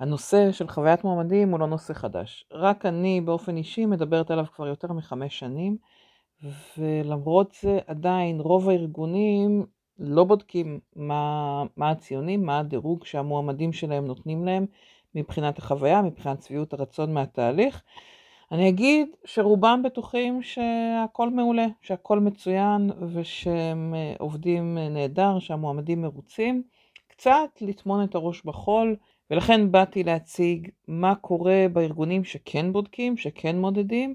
הנושא של חוויית מועמדים הוא לא נושא חדש. רק אני באופן אישי מדברת עליו כבר יותר מחמש שנים, ולמרות זה עדיין רוב הארגונים לא בודקים מה, מה הציונים, מה הדירוג שהמועמדים שלהם נותנים להם מבחינת החוויה, מבחינת שביעות הרצון מהתהליך. אני אגיד שרובם בטוחים שהכל מעולה, שהכל מצוין ושהם אה, עובדים נהדר, שהמועמדים מרוצים. קצת לטמון את הראש בחול, ולכן באתי להציג מה קורה בארגונים שכן בודקים, שכן מודדים,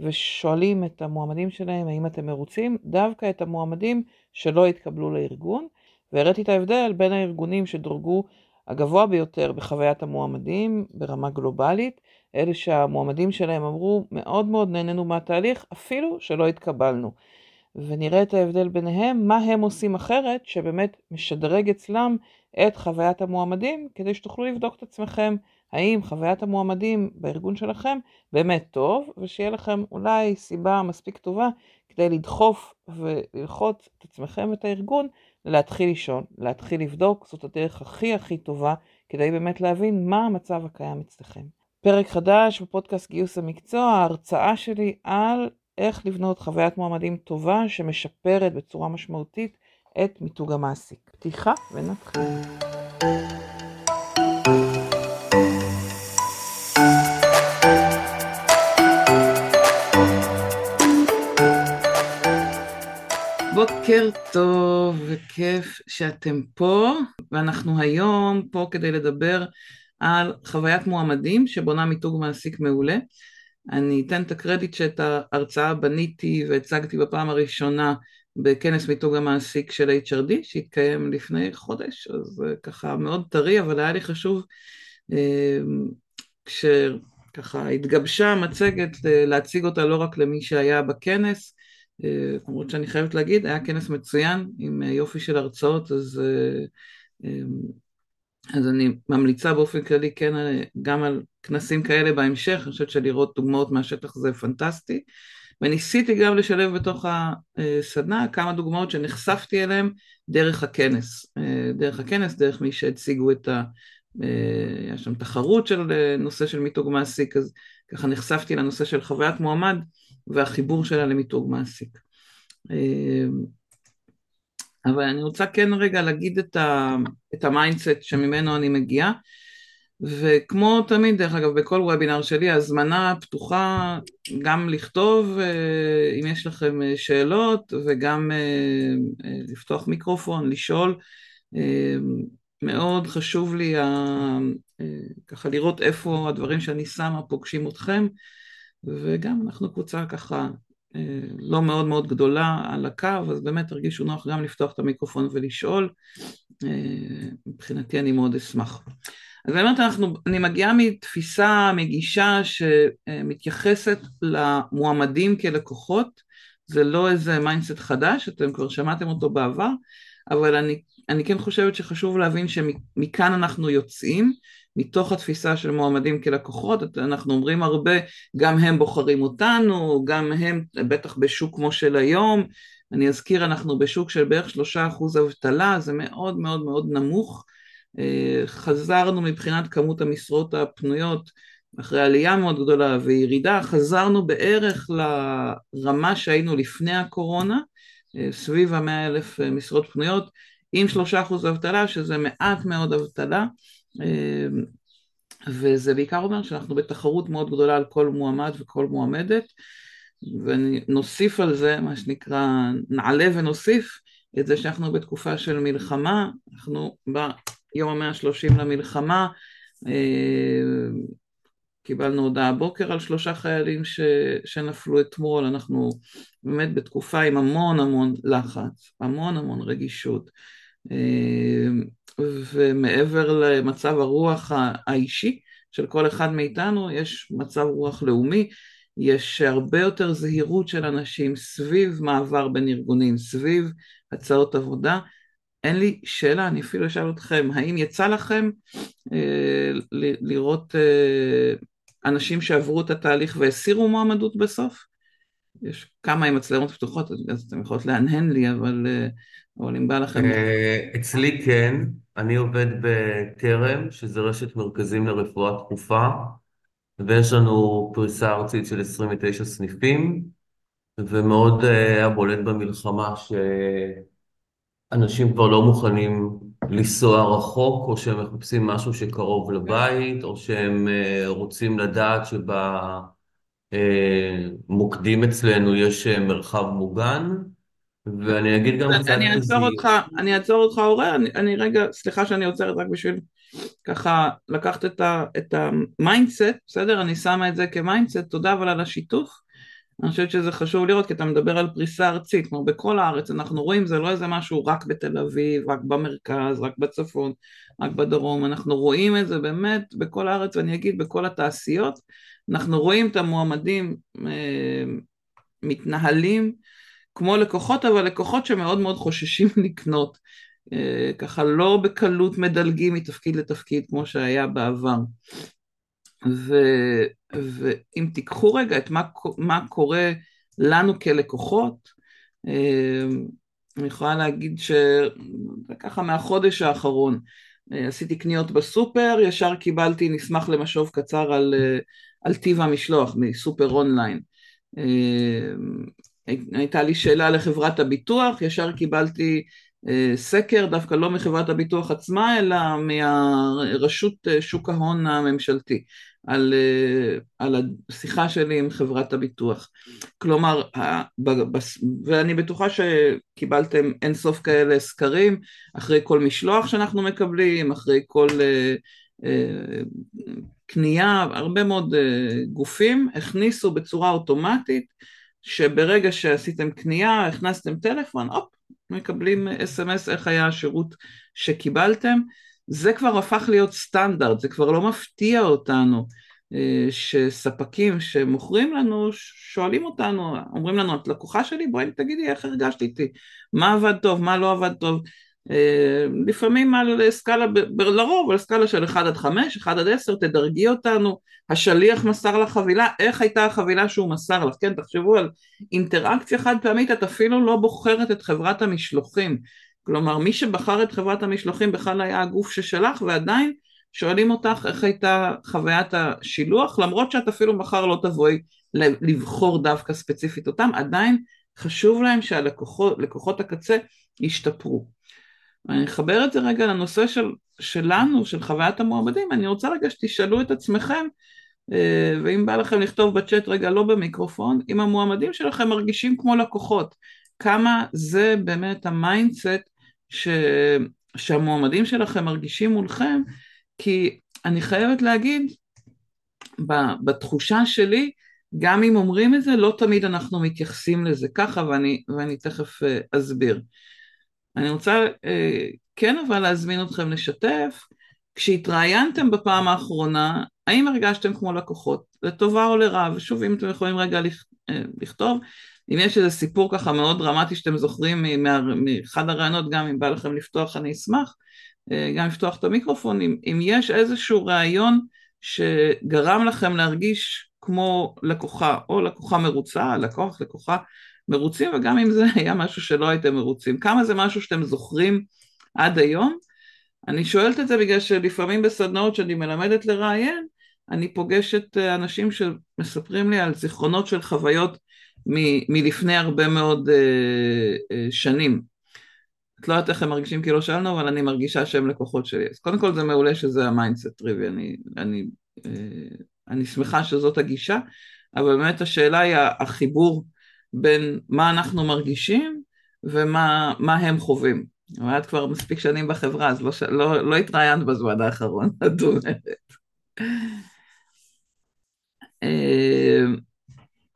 ושואלים את המועמדים שלהם האם אתם מרוצים, דווקא את המועמדים שלא התקבלו לארגון, והראיתי את ההבדל בין הארגונים שדורגו הגבוה ביותר בחוויית המועמדים ברמה גלובלית, אלה שהמועמדים שלהם אמרו מאוד מאוד נהנינו מהתהליך, אפילו שלא התקבלנו. ונראה את ההבדל ביניהם, מה הם עושים אחרת, שבאמת משדרג אצלם את חוויית המועמדים, כדי שתוכלו לבדוק את עצמכם האם חוויית המועמדים בארגון שלכם באמת טוב, ושיהיה לכם אולי סיבה מספיק טובה כדי לדחוף וללחוץ את עצמכם ואת הארגון להתחיל לישון, להתחיל לבדוק, זאת הדרך הכי הכי טובה כדי באמת להבין מה המצב הקיים אצלכם. פרק חדש בפודקאסט גיוס המקצוע, ההרצאה שלי על איך לבנות חוויית מועמדים טובה שמשפרת בצורה משמעותית את מיתוג המעסיק. פתיחה ונתחיל. בוקר טוב וכיף שאתם פה, ואנחנו היום פה כדי לדבר על חוויית מועמדים שבונה מיתוג מעסיק מעולה. אני אתן את הקרדיט שאת ההרצאה בניתי והצגתי בפעם הראשונה בכנס מיתוג המעסיק של HRD שהתקיים לפני חודש, אז זה ככה מאוד טרי, אבל היה לי חשוב אה, כשככה התגבשה המצגת להציג אותה לא רק למי שהיה בכנס, אה, למרות שאני חייבת להגיד, היה כנס מצוין עם יופי של הרצאות, אז אז אני ממליצה באופן כללי כן גם על כנסים כאלה בהמשך, אני חושבת שלראות דוגמאות מהשטח זה פנטסטי. וניסיתי גם לשלב בתוך הסדנה כמה דוגמאות שנחשפתי אליהן דרך הכנס. דרך הכנס, דרך מי שהציגו את ה... היה שם תחרות של נושא של מיתוג מעסיק, אז ככה נחשפתי לנושא של חוויית מועמד והחיבור שלה למיתוג מעסיק. אבל אני רוצה כן רגע להגיד את, ה, את ה mindset שממנו אני מגיעה, וכמו תמיד, דרך אגב, בכל וובינר שלי, הזמנה פתוחה גם לכתוב אה, אם יש לכם אה, שאלות, וגם אה, לפתוח מיקרופון, לשאול. מאוד חשוב לי ככה לראות איפה הדברים שאני שמה פוגשים אתכם, וגם אנחנו קבוצה ככה לא מאוד מאוד גדולה על הקו, אז באמת תרגישו נוח גם לפתוח את המיקרופון ולשאול. אה, מבחינתי אני מאוד אשמח. אז באמת אנחנו, אני מגיעה מתפיסה, מגישה שמתייחסת למועמדים כלקוחות, זה לא איזה mindset חדש, אתם כבר שמעתם אותו בעבר, אבל אני, אני כן חושבת שחשוב להבין שמכאן אנחנו יוצאים, מתוך התפיסה של מועמדים כלקוחות, אנחנו אומרים הרבה, גם הם בוחרים אותנו, גם הם בטח בשוק כמו של היום, אני אזכיר, אנחנו בשוק של בערך שלושה אחוז אבטלה, זה מאוד מאוד מאוד נמוך, אה, חזרנו מבחינת כמות המשרות הפנויות אחרי עלייה מאוד גדולה וירידה, חזרנו בערך לרמה שהיינו לפני הקורונה, אה, סביב המאה אלף אה, משרות פנויות, עם שלושה אחוז אבטלה, שזה מעט מאוד אבטלה, וזה בעיקר אומר שאנחנו בתחרות מאוד גדולה על כל מועמד וכל מועמדת, ונוסיף על זה, מה שנקרא, נעלה ונוסיף את זה שאנחנו בתקופה של מלחמה, אנחנו ביום המאה השלושים למלחמה, אמ, קיבלנו הודעה הבוקר על שלושה חיילים ש, שנפלו אתמול, אנחנו באמת בתקופה עם המון המון לחץ, המון המון רגישות. אמ, ומעבר למצב הרוח האישי של כל אחד מאיתנו, יש מצב רוח לאומי, יש הרבה יותר זהירות של אנשים סביב מעבר בין ארגונים, סביב הצעות עבודה. אין לי שאלה, אני אפילו אשאל אתכם, האם יצא לכם אה, לראות אה, אנשים שעברו את התהליך והסירו מועמדות בסוף? יש כמה עם מצלמות פתוחות, אז אתם יכולות להנהן לי, אבל, אה, אבל אם בא לכם... אה, אצלי כן, אני עובד בכרם, שזה רשת מרכזים לרפואה דחופה, ויש לנו פריסה ארצית של 29 סניפים, ומאוד אה, היה בולט במלחמה שאנשים כבר לא מוכנים לנסוע רחוק, או שהם מחפשים משהו שקרוב לבית, או שהם אה, רוצים לדעת שבמוקדים אצלנו יש אה, מרחב מוגן. ואני אגיד גם קצת אני אעצור. אותך, אני אעצור אותך אורן, אני, אני רגע, סליחה שאני עוצרת רק בשביל ככה לקחת את ה mindset, בסדר? אני שמה את זה כ mindset, תודה אבל על השיתוף. אני חושבת שזה חשוב לראות כי אתה מדבר על פריסה ארצית, כלומר בכל הארץ אנחנו רואים זה לא איזה משהו רק בתל אביב, רק במרכז, רק בצפון, רק בדרום, אנחנו רואים את זה באמת בכל הארץ ואני אגיד בכל התעשיות, אנחנו רואים את המועמדים אה, מתנהלים כמו לקוחות, אבל לקוחות שמאוד מאוד חוששים לקנות, אה, ככה לא בקלות מדלגים מתפקיד לתפקיד כמו שהיה בעבר. ו, ואם תיקחו רגע את מה, מה קורה לנו כלקוחות, אה, אני יכולה להגיד שככה מהחודש האחרון אה, עשיתי קניות בסופר, ישר קיבלתי, נשמח למשוב קצר על, על טיב המשלוח מסופר אונליין. הייתה לי שאלה לחברת הביטוח, ישר קיבלתי אה, סקר, דווקא לא מחברת הביטוח עצמה, אלא מהרשות אה, שוק ההון הממשלתי, על, אה, על השיחה שלי עם חברת הביטוח. כלומר, ואני בטוחה שקיבלתם אינסוף כאלה סקרים, אחרי כל משלוח שאנחנו מקבלים, אחרי כל קנייה, הרבה מאוד גופים הכניסו בצורה אוטומטית שברגע שעשיתם קנייה, הכנסתם טלפון, הופ, מקבלים אס.אם.אס איך היה השירות שקיבלתם. זה כבר הפך להיות סטנדרט, זה כבר לא מפתיע אותנו אה, שספקים שמוכרים לנו, שואלים אותנו, אומרים לנו, את לקוחה שלי? בואי תגידי איך הרגשת איתי, מה עבד טוב, מה לא עבד טוב. אה, לפעמים על סקאלה, לרוב על סקאלה של 1 עד 5, 1 עד 10, תדרגי אותנו, השליח מסר לך חבילה, איך הייתה החבילה שהוא מסר לך, כן, תחשבו על אינטראקציה חד פעמית, את אפילו לא בוחרת את חברת המשלוחים, כלומר מי שבחר את חברת המשלוחים בכלל היה הגוף ששלח ועדיין שואלים אותך איך הייתה חוויית השילוח, למרות שאת אפילו מחר לא תבואי לבחור דווקא ספציפית אותם, עדיין חשוב להם שהלקוחות הקצה ישתפרו. אני אחבר את זה רגע לנושא של, שלנו, של חוויית המועמדים, אני רוצה רגע שתשאלו את עצמכם, אה, ואם בא לכם לכתוב בצ'אט רגע לא במיקרופון, אם המועמדים שלכם מרגישים כמו לקוחות, כמה זה באמת ה mindset ש... שהמועמדים שלכם מרגישים מולכם, כי אני חייבת להגיד, בתחושה שלי, גם אם אומרים את זה, לא תמיד אנחנו מתייחסים לזה ככה, ואני, ואני תכף אה, אסביר. אני רוצה אה, כן אבל להזמין אתכם לשתף, כשהתראיינתם בפעם האחרונה, האם הרגשתם כמו לקוחות, לטובה או לרע, ושוב אם אתם יכולים רגע אה, לכתוב, אם יש איזה סיפור ככה מאוד דרמטי שאתם זוכרים מאחד הרעיונות, גם אם בא לכם לפתוח אני אשמח, אה, גם לפתוח את המיקרופון, אם, אם יש איזשהו רעיון שגרם לכם להרגיש כמו לקוחה, או לקוחה מרוצה, לקוח, לקוחה מרוצים, וגם אם זה היה משהו שלא הייתם מרוצים. כמה זה משהו שאתם זוכרים עד היום? אני שואלת את זה בגלל שלפעמים בסדנאות שאני מלמדת לראיין, אני פוגשת אה, אנשים שמספרים לי על זיכרונות של חוויות מ- מלפני הרבה מאוד אה, אה, שנים. את לא יודעת איך הם מרגישים כי לא שאלנו, אבל אני מרגישה שהם לקוחות שלי. אז קודם כל זה מעולה שזה ה mindset טריווי, אני, אני, אה, אני שמחה שזאת הגישה, אבל באמת השאלה היא החיבור בין מה אנחנו מרגישים ומה הם חווים. אבל את כבר מספיק שנים בחברה, אז לא, לא, לא התראיינת בזמן האחרון, את אומרת.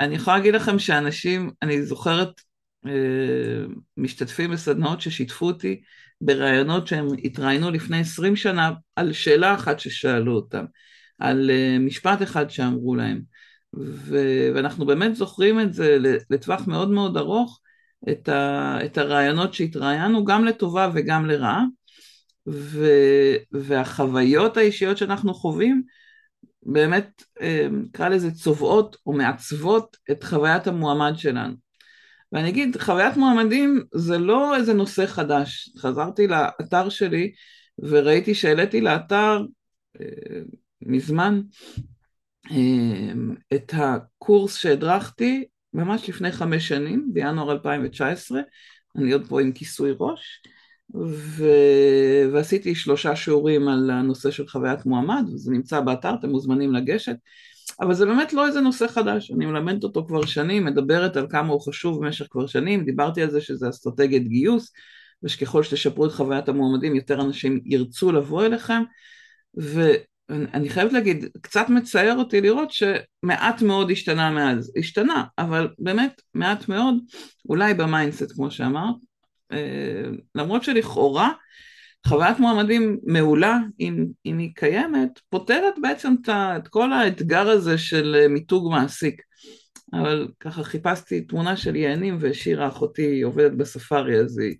אני יכולה להגיד לכם שאנשים, אני זוכרת אה, משתתפים בסדנאות ששיתפו אותי ברעיונות שהם התראיינו לפני עשרים שנה על שאלה אחת ששאלו אותם, על אה, משפט אחד שאמרו להם. ו- ואנחנו באמת זוכרים את זה לטווח מאוד מאוד ארוך, את, ה- את הרעיונות שהתראיינו גם לטובה וגם לרעה, ו- והחוויות האישיות שאנחנו חווים באמת, אה, נקרא לזה צובעות או מעצבות את חוויית המועמד שלנו. ואני אגיד, חוויית מועמדים זה לא איזה נושא חדש. חזרתי לאתר שלי וראיתי שהעליתי לאתר אה, מזמן אה, את הקורס שהדרכתי ממש לפני חמש שנים, בינואר 2019, אני עוד פה עם כיסוי ראש, ו... ועשיתי שלושה שיעורים על הנושא של חוויית מועמד, וזה נמצא באתר, אתם מוזמנים לגשת, אבל זה באמת לא איזה נושא חדש, אני מלמדת אותו כבר שנים, מדברת על כמה הוא חשוב במשך כבר שנים, דיברתי על זה שזה אסטרטגיית גיוס, ושככל שתשפרו את חוויית המועמדים יותר אנשים ירצו לבוא אליכם, ואני חייבת להגיד, קצת מצער אותי לראות שמעט מאוד השתנה מאז, השתנה, אבל באמת מעט מאוד, אולי ב mindset כמו שאמרת, למרות שלכאורה חוויית מועמדים מעולה, אם, אם היא קיימת, פותרת בעצם את כל האתגר הזה של מיתוג מעסיק. אבל ככה חיפשתי תמונה של יענים ושירה אחותי עובדת בספארי אז היא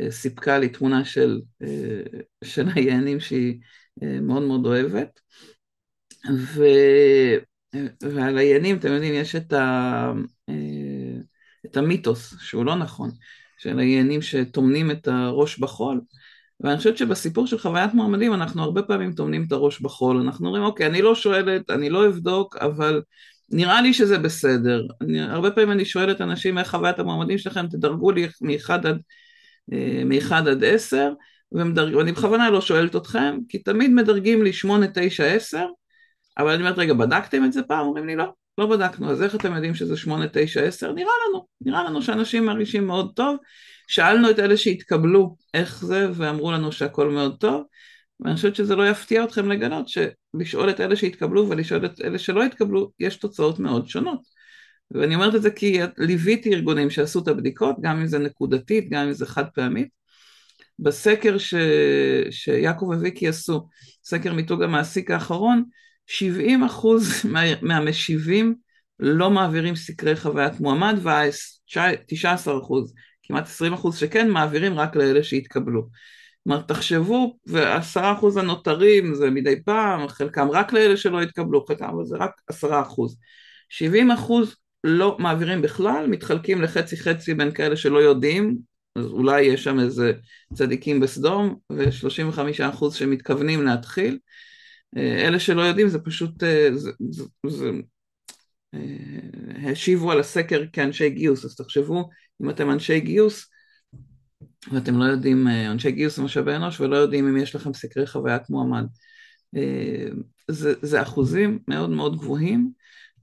אה, סיפקה לי תמונה של, אה, של היענים שהיא מאוד מאוד אוהבת. ו, ועל היענים, אתם יודעים, יש את, ה, את המיתוס, שהוא לא נכון, של העניינים שטומנים את הראש בחול, ואני חושבת שבסיפור של חוויית מועמדים אנחנו הרבה פעמים טומנים את הראש בחול, אנחנו אומרים אוקיי אני לא שואלת, אני לא אבדוק, אבל נראה לי שזה בסדר, אני, הרבה פעמים אני שואלת אנשים איך חוויית המועמדים שלכם, תדרגו לי מאחד עד, אה, מאחד עד עשר, ואני בכוונה לא שואלת אתכם, כי תמיד מדרגים לי שמונה, תשע, עשר, אבל אני אומרת רגע בדקתם את זה פעם? אומרים לי לא, לא בדקנו, אז איך אתם יודעים שזה שמונה, תשע, עשר? נראה לנו, נראה לנו שאנשים מרגישים מאוד טוב. שאלנו את אלה שהתקבלו איך זה, ואמרו לנו שהכל מאוד טוב, ואני חושבת שזה לא יפתיע אתכם לגלות שלשאול את אלה שהתקבלו ולשאול את אלה שלא התקבלו, יש תוצאות מאוד שונות. ואני אומרת את זה כי ליוויתי ארגונים שעשו את הבדיקות, גם אם זה נקודתית, גם אם זה חד פעמית. בסקר ש... שיעקב וויקי עשו, סקר מיתוג המעסיק האחרון, 70 אחוז מה, מהמשיבים לא מעבירים סקרי חוויית מועמד וה-19 אחוז, כמעט 20 אחוז שכן מעבירים רק לאלה שהתקבלו. כלומר תחשבו, ועשרה אחוז הנותרים זה מדי פעם, חלקם רק לאלה שלא התקבלו, חלקם אבל זה רק עשרה אחוז. 70 אחוז לא מעבירים בכלל, מתחלקים לחצי חצי בין כאלה שלא יודעים, אז אולי יש שם איזה צדיקים בסדום, ו-35% שמתכוונים להתחיל. אה, אלה שלא יודעים זה פשוט, אה, זה, זה, זה, אה, השיבו על הסקר כאנשי גיוס, אז תחשבו אם אתם אנשי גיוס ואתם לא יודעים, אנשי גיוס ומשאבי אנוש ולא יודעים אם יש לכם סקרי חוויית מועמד. זה, זה אחוזים מאוד מאוד גבוהים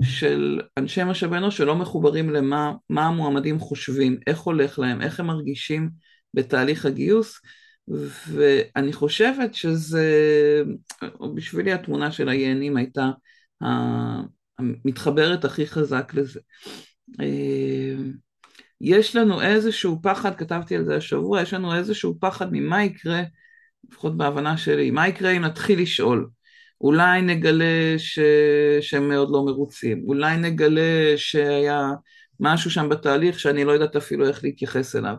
של אנשי משאבי אנוש שלא מחוברים למה המועמדים חושבים, איך הולך להם, איך הם מרגישים בתהליך הגיוס, ואני חושבת שזה, בשבילי התמונה של היענים הייתה המתחברת הכי חזק לזה. יש לנו איזשהו פחד, כתבתי על זה השבוע, יש לנו איזשהו פחד ממה יקרה, לפחות בהבנה שלי, מה יקרה אם נתחיל לשאול. אולי נגלה ש... שהם מאוד לא מרוצים, אולי נגלה שהיה משהו שם בתהליך שאני לא יודעת אפילו איך להתייחס אליו.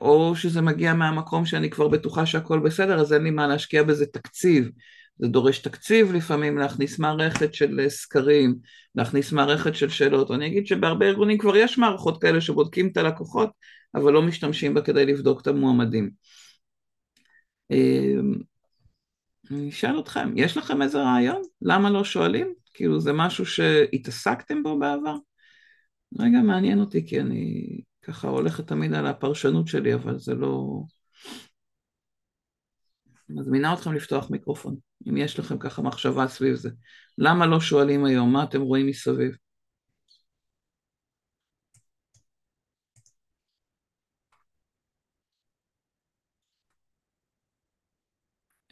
או שזה מגיע מהמקום שאני כבר בטוחה שהכל בסדר, אז אין לי מה להשקיע בזה תקציב. זה דורש תקציב לפעמים להכניס מערכת של סקרים, להכניס מערכת של שאלות. אני אגיד שבהרבה ארגונים כבר יש מערכות כאלה שבודקים את הלקוחות, אבל לא משתמשים בה כדי לבדוק את המועמדים. אמ, אני אשאל אתכם, יש לכם איזה רעיון? למה לא שואלים? כאילו זה משהו שהתעסקתם בו בעבר? רגע, מעניין אותי כי אני ככה הולכת תמיד על הפרשנות שלי, אבל זה לא... מזמינה אתכם לפתוח מיקרופון, אם יש לכם ככה מחשבה סביב זה. למה לא שואלים היום? מה אתם רואים מסביב?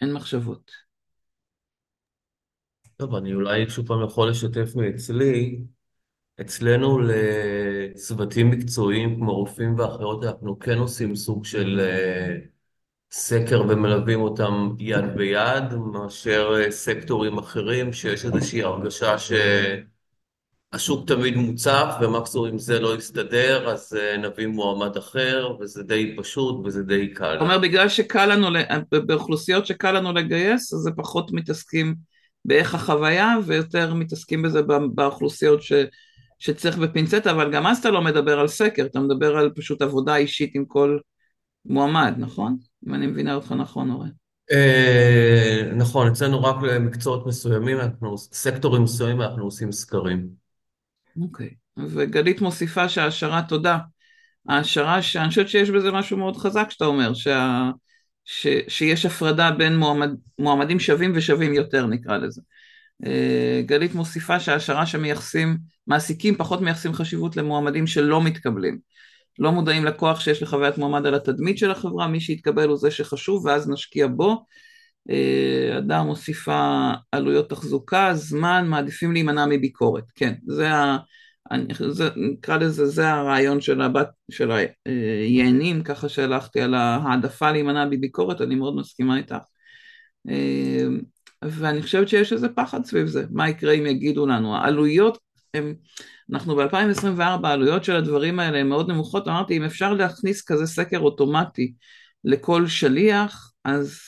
אין מחשבות. טוב, אני אולי שוב פעם יכול לשתף מאצלי. אצלנו לצוותים מקצועיים כמו רופאים ואחרות אנחנו כן עושים סוג של אה, סקר ומלווים אותם יד ביד, מאשר אה, סקטורים אחרים שיש איזושהי הרגשה שהשוק תמיד מוצף ומקסימום אם זה לא יסתדר אז אה, נביא מועמד אחר וזה די פשוט וזה די קל. זאת אומרת בגלל שקל לנו, באוכלוסיות שקל לנו לגייס אז זה פחות מתעסקים באיך החוויה ויותר מתעסקים בזה באוכלוסיות ש... שצריך בפינצטה, אבל גם אז אתה לא מדבר על סקר, אתה מדבר על פשוט עבודה אישית עם כל מועמד, נכון? אם אני מבינה אותך נכון, אורן. אה, נכון, אצלנו רק למקצועות מסוימים, סקטורים מסוימים אנחנו עושים סקרים. אוקיי. וגלית מוסיפה שהעשרה, תודה. העשרה, שאני חושבת שיש בזה משהו מאוד חזק שאתה אומר, שה, ש, שיש הפרדה בין מועמד, מועמדים שווים ושווים יותר נקרא לזה. אה, גלית מוסיפה שההשערה שמייחסים, מעסיקים פחות מייחסים חשיבות למועמדים שלא מתקבלים. לא מודעים לכוח שיש לחוויית מועמד על התדמית של החברה, מי שיתקבל הוא זה שחשוב ואז נשקיע בו. אה, אדם מוסיפה עלויות תחזוקה, זמן, מעדיפים להימנע מביקורת. כן, זה ה... זה, נקרא לזה, זה הרעיון של, הבת, של היענים, ככה שהלכתי על העדפה להימנע מביקורת, אני מאוד מסכימה איתך. ואני חושבת שיש איזה פחד סביב זה, מה יקרה אם יגידו לנו, העלויות הם, אנחנו ב-2024, העלויות של הדברים האלה הן מאוד נמוכות, אמרתי אם אפשר להכניס כזה סקר אוטומטי לכל שליח, אז,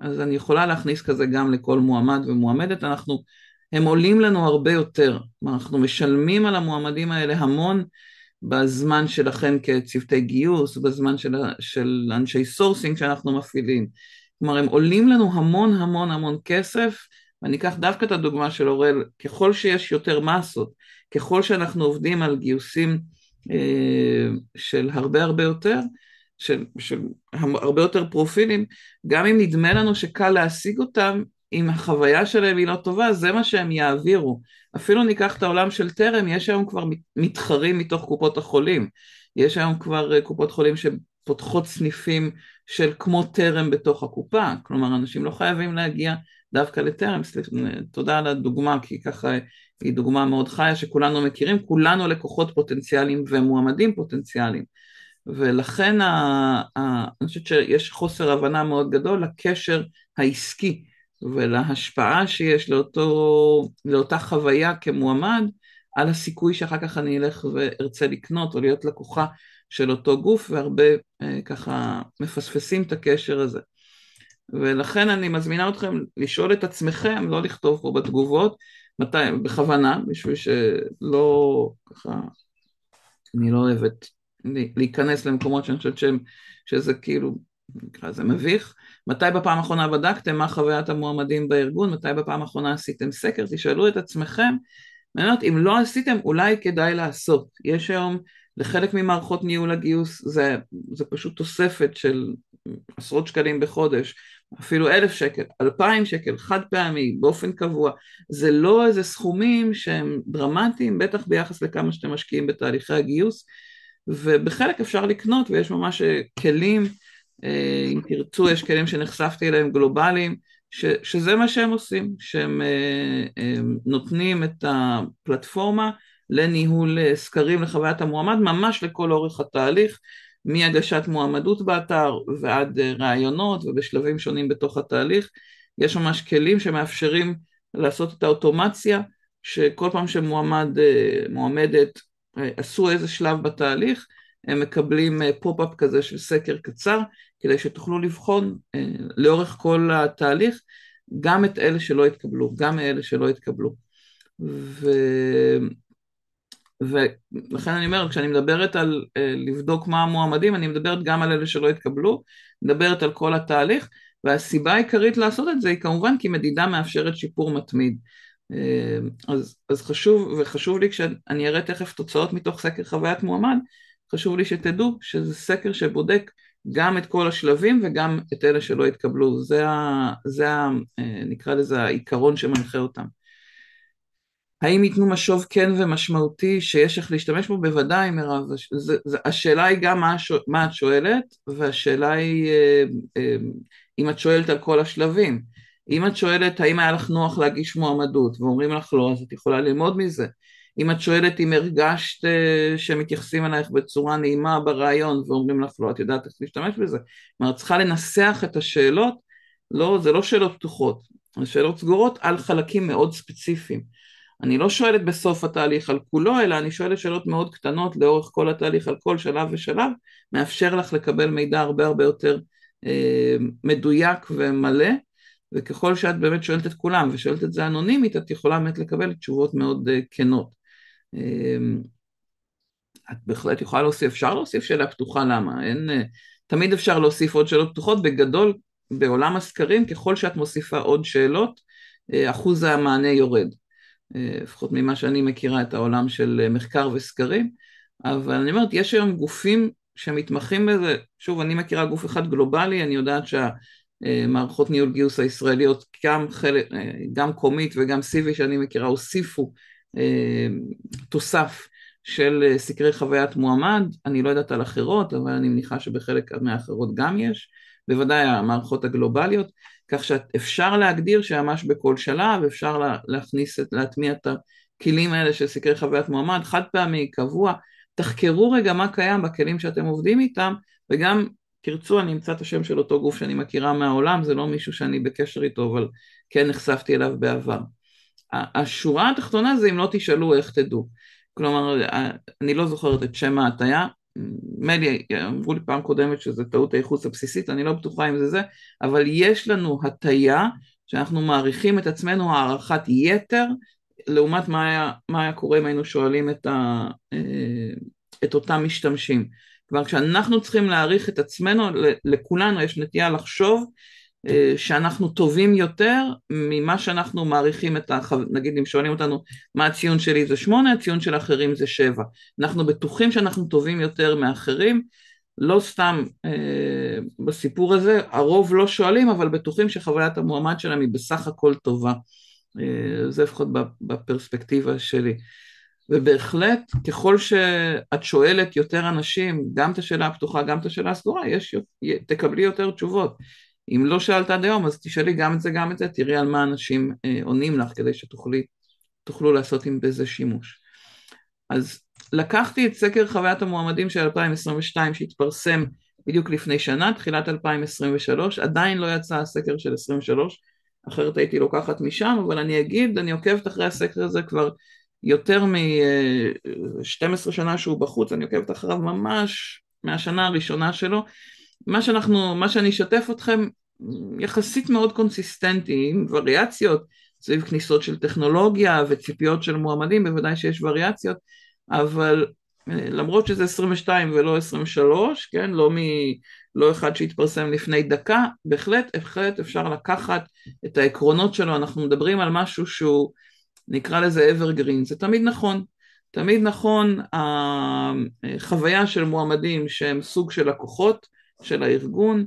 אז אני יכולה להכניס כזה גם לכל מועמד ומועמדת, אנחנו, הם עולים לנו הרבה יותר, אנחנו משלמים על המועמדים האלה המון בזמן שלכם כצוותי גיוס, בזמן של, של אנשי sourcing שאנחנו מפעילים, כלומר הם עולים לנו המון המון המון כסף, ואני אקח דווקא את הדוגמה של אוראל, ככל שיש יותר מסות, ככל שאנחנו עובדים על גיוסים אה, של הרבה הרבה יותר, של, של הרבה יותר פרופילים, גם אם נדמה לנו שקל להשיג אותם, אם החוויה שלהם היא לא טובה, זה מה שהם יעבירו. אפילו ניקח את העולם של טרם, יש היום כבר מתחרים מתוך קופות החולים. יש היום כבר אה, קופות חולים שפותחות סניפים של כמו טרם בתוך הקופה, כלומר אנשים לא חייבים להגיע דווקא לטרם, סליחה, תודה על הדוגמה, כי ככה היא דוגמה מאוד חיה שכולנו מכירים, כולנו לקוחות פוטנציאליים ומועמדים פוטנציאליים, ולכן ה, ה, אני חושבת שיש חוסר הבנה מאוד גדול לקשר העסקי ולהשפעה שיש לאותו, לאותה חוויה כמועמד על הסיכוי שאחר כך אני אלך וארצה לקנות או להיות לקוחה של אותו גוף והרבה אה, ככה מפספסים את הקשר הזה. ולכן אני מזמינה אתכם לשאול את עצמכם, לא לכתוב פה בתגובות, מתי, בכוונה, בשביל שלא, ככה, אני לא אוהבת להיכנס למקומות שאני חושבת שהם, שזה כאילו, נקרא לזה מביך. מתי בפעם האחרונה בדקתם מה חוויית המועמדים בארגון? מתי בפעם האחרונה עשיתם סקר? תשאלו את עצמכם. אני אומרת, אם לא עשיתם, אולי כדאי לעשות. יש היום לחלק ממערכות ניהול הגיוס זה, זה פשוט תוספת של עשרות שקלים בחודש, אפילו אלף שקל, אלפיים שקל, חד פעמי, באופן קבוע, זה לא איזה סכומים שהם דרמטיים, בטח ביחס לכמה שאתם משקיעים בתהליכי הגיוס, ובחלק אפשר לקנות ויש ממש כלים, אה, אם תרצו יש כלים שנחשפתי אליהם גלובליים, ש, שזה מה שהם עושים, שהם אה, אה, נותנים את הפלטפורמה לניהול אה, סקרים לחוויית המועמד, ממש לכל אורך התהליך, מהגשת מועמדות באתר ועד אה, ראיונות ובשלבים שונים בתוך התהליך. יש ממש כלים שמאפשרים לעשות את האוטומציה, שכל פעם שמועמד, אה, מועמדת עשו איזה שלב בתהליך, הם מקבלים pop-up כזה של סקר קצר, כדי שתוכלו לבחון לאורך כל התהליך גם את אלה שלא התקבלו, גם מאלה שלא התקבלו. ו... ולכן אני אומר, כשאני מדברת על אה, לבדוק מה המועמדים, אני מדברת גם על אלה שלא התקבלו, מדברת על כל התהליך, והסיבה העיקרית לעשות את זה היא כמובן כי מדידה מאפשרת שיפור מתמיד. אה, אז, אז חשוב, וחשוב לי כשאני אראה תכף תוצאות מתוך סקר חוויית מועמד, חשוב לי שתדעו שזה סקר שבודק גם את כל השלבים וגם את אלה שלא התקבלו, זה, ה, זה ה, אה, נקרא לזה העיקרון שמנחה אותם. האם ייתנו משוב כן ומשמעותי שיש איך להשתמש בו? בוודאי מירב, השאלה היא גם מה, מה את שואלת והשאלה היא אה, אה, אם את שואלת על כל השלבים. אם את שואלת האם היה לך נוח להגיש מועמדות ואומרים לך לא אז את יכולה ללמוד מזה. אם את שואלת אם הרגשת אה, שמתייחסים אלייך בצורה נעימה ברעיון ואומרים לך לא את יודעת איך להשתמש בזה. כלומר את צריכה לנסח את השאלות לא, זה לא שאלות פתוחות זה שאלות סגורות על חלקים מאוד ספציפיים אני לא שואלת בסוף התהליך על כולו, אלא אני שואלת שאלות מאוד קטנות לאורך כל התהליך על כל שלב ושלב, מאפשר לך לקבל מידע הרבה הרבה יותר אה, מדויק ומלא, וככל שאת באמת שואלת את כולם ושואלת את זה אנונימית, את יכולה באמת לקבל תשובות מאוד אה, כנות. אה, את בהחלט יכולה להוסיף, אפשר להוסיף שאלה פתוחה למה, אין, אה, תמיד אפשר להוסיף עוד שאלות פתוחות, בגדול בעולם הסקרים ככל שאת מוסיפה עוד שאלות אחוז המענה יורד, לפחות ממה שאני מכירה את העולם של מחקר וסקרים, אבל אני אומרת יש היום גופים שמתמחים בזה, שוב אני מכירה גוף אחד גלובלי, אני יודעת שהמערכות ניהול גיוס הישראליות, גם, חלק, גם קומית וגם סיבי שאני מכירה הוסיפו תוסף של סקרי חוויית מועמד, אני לא יודעת על אחרות, אבל אני מניחה שבחלק מהאחרות גם יש, בוודאי המערכות הגלובליות, כך שאפשר להגדיר שממש בכל שלב אפשר להכניס, להטמיע את הכלים האלה של סקרי חוויית מועמד, חד פעמי, קבוע, תחקרו רגע מה קיים בכלים שאתם עובדים איתם, וגם תרצו אני אמצא את השם של אותו גוף שאני מכירה מהעולם, זה לא מישהו שאני בקשר איתו, אבל כן נחשפתי אליו בעבר. השורה התחתונה זה אם לא תשאלו איך תדעו. כלומר, אני לא זוכרת את שם ההטייה, נדמה לי, אמרו לי פעם קודמת שזה טעות הייחוס הבסיסית, אני לא בטוחה אם זה זה, אבל יש לנו הטייה שאנחנו מעריכים את עצמנו הערכת יתר לעומת מה היה, מה היה קורה אם היינו שואלים את, ה, אה, את אותם משתמשים. כלומר כשאנחנו צריכים להעריך את עצמנו, לכולנו יש נטייה לחשוב שאנחנו טובים יותר ממה שאנחנו מעריכים את ה... נגיד אם שואלים אותנו מה הציון שלי זה שמונה, הציון של אחרים זה שבע. אנחנו בטוחים שאנחנו טובים יותר מאחרים, לא סתם אה, בסיפור הזה, הרוב לא שואלים אבל בטוחים שחוויית המועמד שלהם היא בסך הכל טובה. אה, זה לפחות בפרספקטיבה שלי. ובהחלט ככל שאת שואלת יותר אנשים, גם את השאלה הפתוחה, גם את השאלה הסגורה, יש, תקבלי יותר תשובות. אם לא שאלת עד היום אז תשאלי גם את זה גם את זה, תראי על מה אנשים אה, עונים לך כדי שתוכלו לעשות עם בזה שימוש. אז לקחתי את סקר חוויית המועמדים של 2022 שהתפרסם בדיוק לפני שנה, תחילת 2023, עדיין לא יצא הסקר של 23, אחרת הייתי לוקחת משם, אבל אני אגיד, אני עוקבת אחרי הסקר הזה כבר יותר מ-12 שנה שהוא בחוץ, אני עוקבת אחריו ממש מהשנה הראשונה שלו, מה שאנחנו, מה שאני אשתף אתכם יחסית מאוד קונסיסטנטי עם וריאציות סביב כניסות של טכנולוגיה וציפיות של מועמדים, בוודאי שיש וריאציות, אבל אה, למרות שזה 22 ולא 23, כן, לא, מ, לא אחד שהתפרסם לפני דקה, בהחלט, בהחלט אפשר לקחת את העקרונות שלו, אנחנו מדברים על משהו שהוא נקרא לזה evergreen, זה תמיד נכון, תמיד נכון החוויה של מועמדים שהם סוג של לקוחות של הארגון,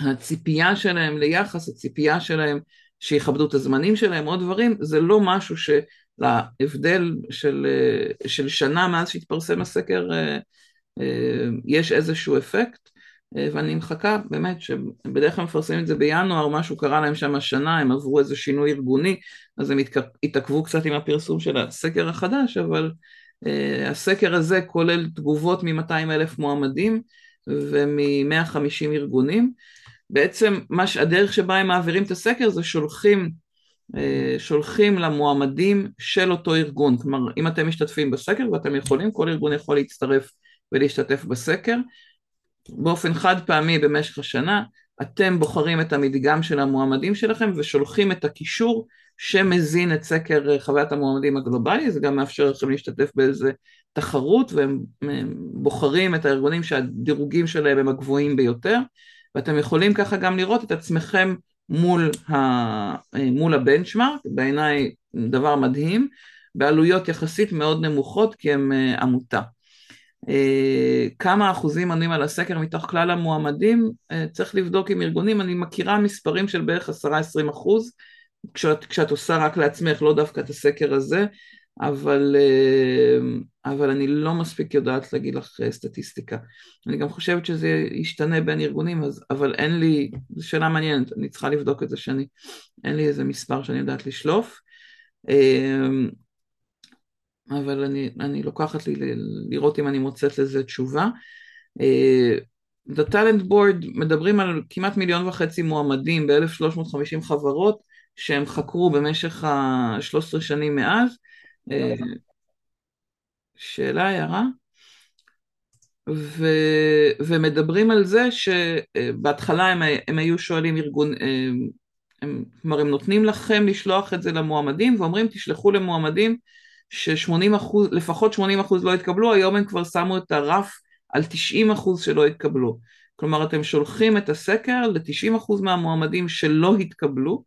הציפייה שלהם ליחס, הציפייה שלהם שיכבדו את הזמנים שלהם, עוד דברים, זה לא משהו שלהבדל של, של שנה מאז שהתפרסם הסקר יש איזשהו אפקט, ואני מחכה באמת שבדרך כלל מפרסמים את זה בינואר, משהו קרה להם שם השנה, הם עברו איזה שינוי ארגוני, אז הם התעכבו קצת עם הפרסום של הסקר החדש, אבל הסקר הזה כולל תגובות מ-200 אלף מועמדים, ומ-150 ארגונים. בעצם מש, הדרך שבה הם מעבירים את הסקר זה שולחים, אה, שולחים למועמדים של אותו ארגון. כלומר, אם אתם משתתפים בסקר ואתם יכולים, כל ארגון יכול להצטרף ולהשתתף בסקר. באופן חד פעמי במשך השנה, אתם בוחרים את המדגם של המועמדים שלכם ושולחים את הקישור שמזין את סקר חוויית המועמדים הגלובלי, זה גם מאפשר לכם להשתתף באיזה תחרות והם בוחרים את הארגונים שהדירוגים שלהם הם הגבוהים ביותר ואתם יכולים ככה גם לראות את עצמכם מול, ה, מול הבנצ'מארק, בעיניי דבר מדהים, בעלויות יחסית מאוד נמוכות כי הם אה, עמותה. אה, כמה אחוזים עונים על הסקר מתוך כלל המועמדים, אה, צריך לבדוק עם ארגונים, אני מכירה מספרים של בערך 10-20 אחוז, כשאת, כשאת עושה רק לעצמך, לא דווקא את הסקר הזה, אבל, אה, אבל אני לא מספיק יודעת להגיד לך אה, סטטיסטיקה. אני גם חושבת שזה ישתנה בין ארגונים, אז, אבל אין לי, זו שאלה מעניינת, אני צריכה לבדוק את זה שאני, אין לי איזה מספר שאני יודעת לשלוף. אה, אבל אני, אני לוקחת לי לראות אם אני מוצאת לזה תשובה. The Talent Board מדברים על כמעט מיליון וחצי מועמדים ב-1350 חברות שהם חקרו במשך ה-13 שנים מאז, אה, שאלה, הערה? ו, ומדברים על זה שבהתחלה הם, הם היו שואלים ארגון, אה, הם, כלומר הם נותנים לכם לשלוח את זה למועמדים ואומרים תשלחו למועמדים ש-80 אחוז, לפחות 80 אחוז לא התקבלו, היום הם כבר שמו את הרף על 90 אחוז שלא התקבלו. כלומר אתם שולחים את הסקר ל-90% מהמועמדים שלא התקבלו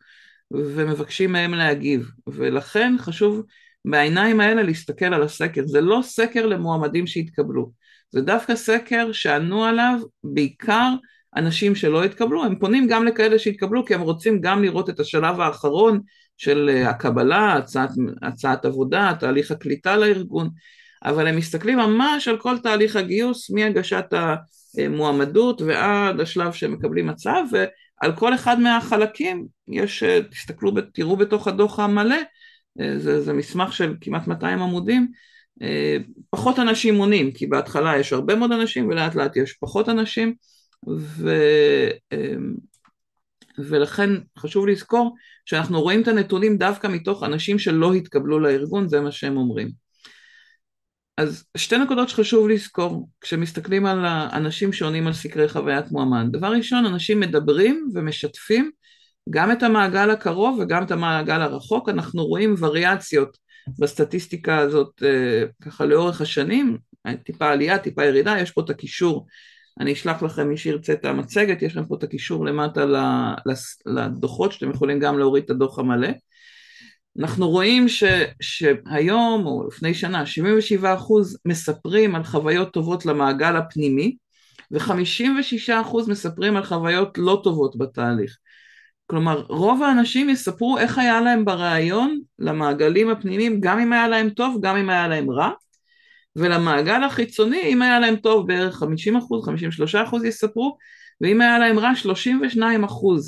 ומבקשים מהם להגיב ולכן חשוב בעיניים האלה להסתכל על הסקר. זה לא סקר למועמדים שהתקבלו. זה דווקא סקר שענו עליו בעיקר אנשים שלא התקבלו. הם פונים גם לכאלה שהתקבלו כי הם רוצים גם לראות את השלב האחרון של הקבלה, הצעת, הצעת עבודה, תהליך הקליטה לארגון. אבל הם מסתכלים ממש על כל תהליך הגיוס מהגשת המועמדות ועד השלב שהם מקבלים הצעה ועל כל אחד מהחלקים יש, תסתכלו, תראו בתוך הדוח המלא, זה, זה מסמך של כמעט 200 עמודים, פחות אנשים עונים כי בהתחלה יש הרבה מאוד אנשים ולאט לאט יש פחות אנשים ו, ולכן חשוב לזכור שאנחנו רואים את הנתונים דווקא מתוך אנשים שלא התקבלו לארגון, זה מה שהם אומרים. אז שתי נקודות שחשוב לזכור כשמסתכלים על האנשים שעונים על סקרי חוויית מועמד. דבר ראשון, אנשים מדברים ומשתפים גם את המעגל הקרוב וגם את המעגל הרחוק, אנחנו רואים וריאציות בסטטיסטיקה הזאת אה, ככה לאורך השנים, טיפה עלייה, טיפה ירידה, יש פה את הקישור, אני אשלח לכם מי שירצה את המצגת, יש לכם פה את הקישור למטה לדוחות שאתם יכולים גם להוריד את הדוח המלא. אנחנו רואים ש, שהיום או לפני שנה 77% מספרים על חוויות טובות למעגל הפנימי ו-56% מספרים על חוויות לא טובות בתהליך. כלומר רוב האנשים יספרו איך היה להם בריאיון למעגלים הפנימיים גם אם היה להם טוב גם אם היה להם רע ולמעגל החיצוני אם היה להם טוב בערך 50% 53% יספרו ואם היה להם רע 32%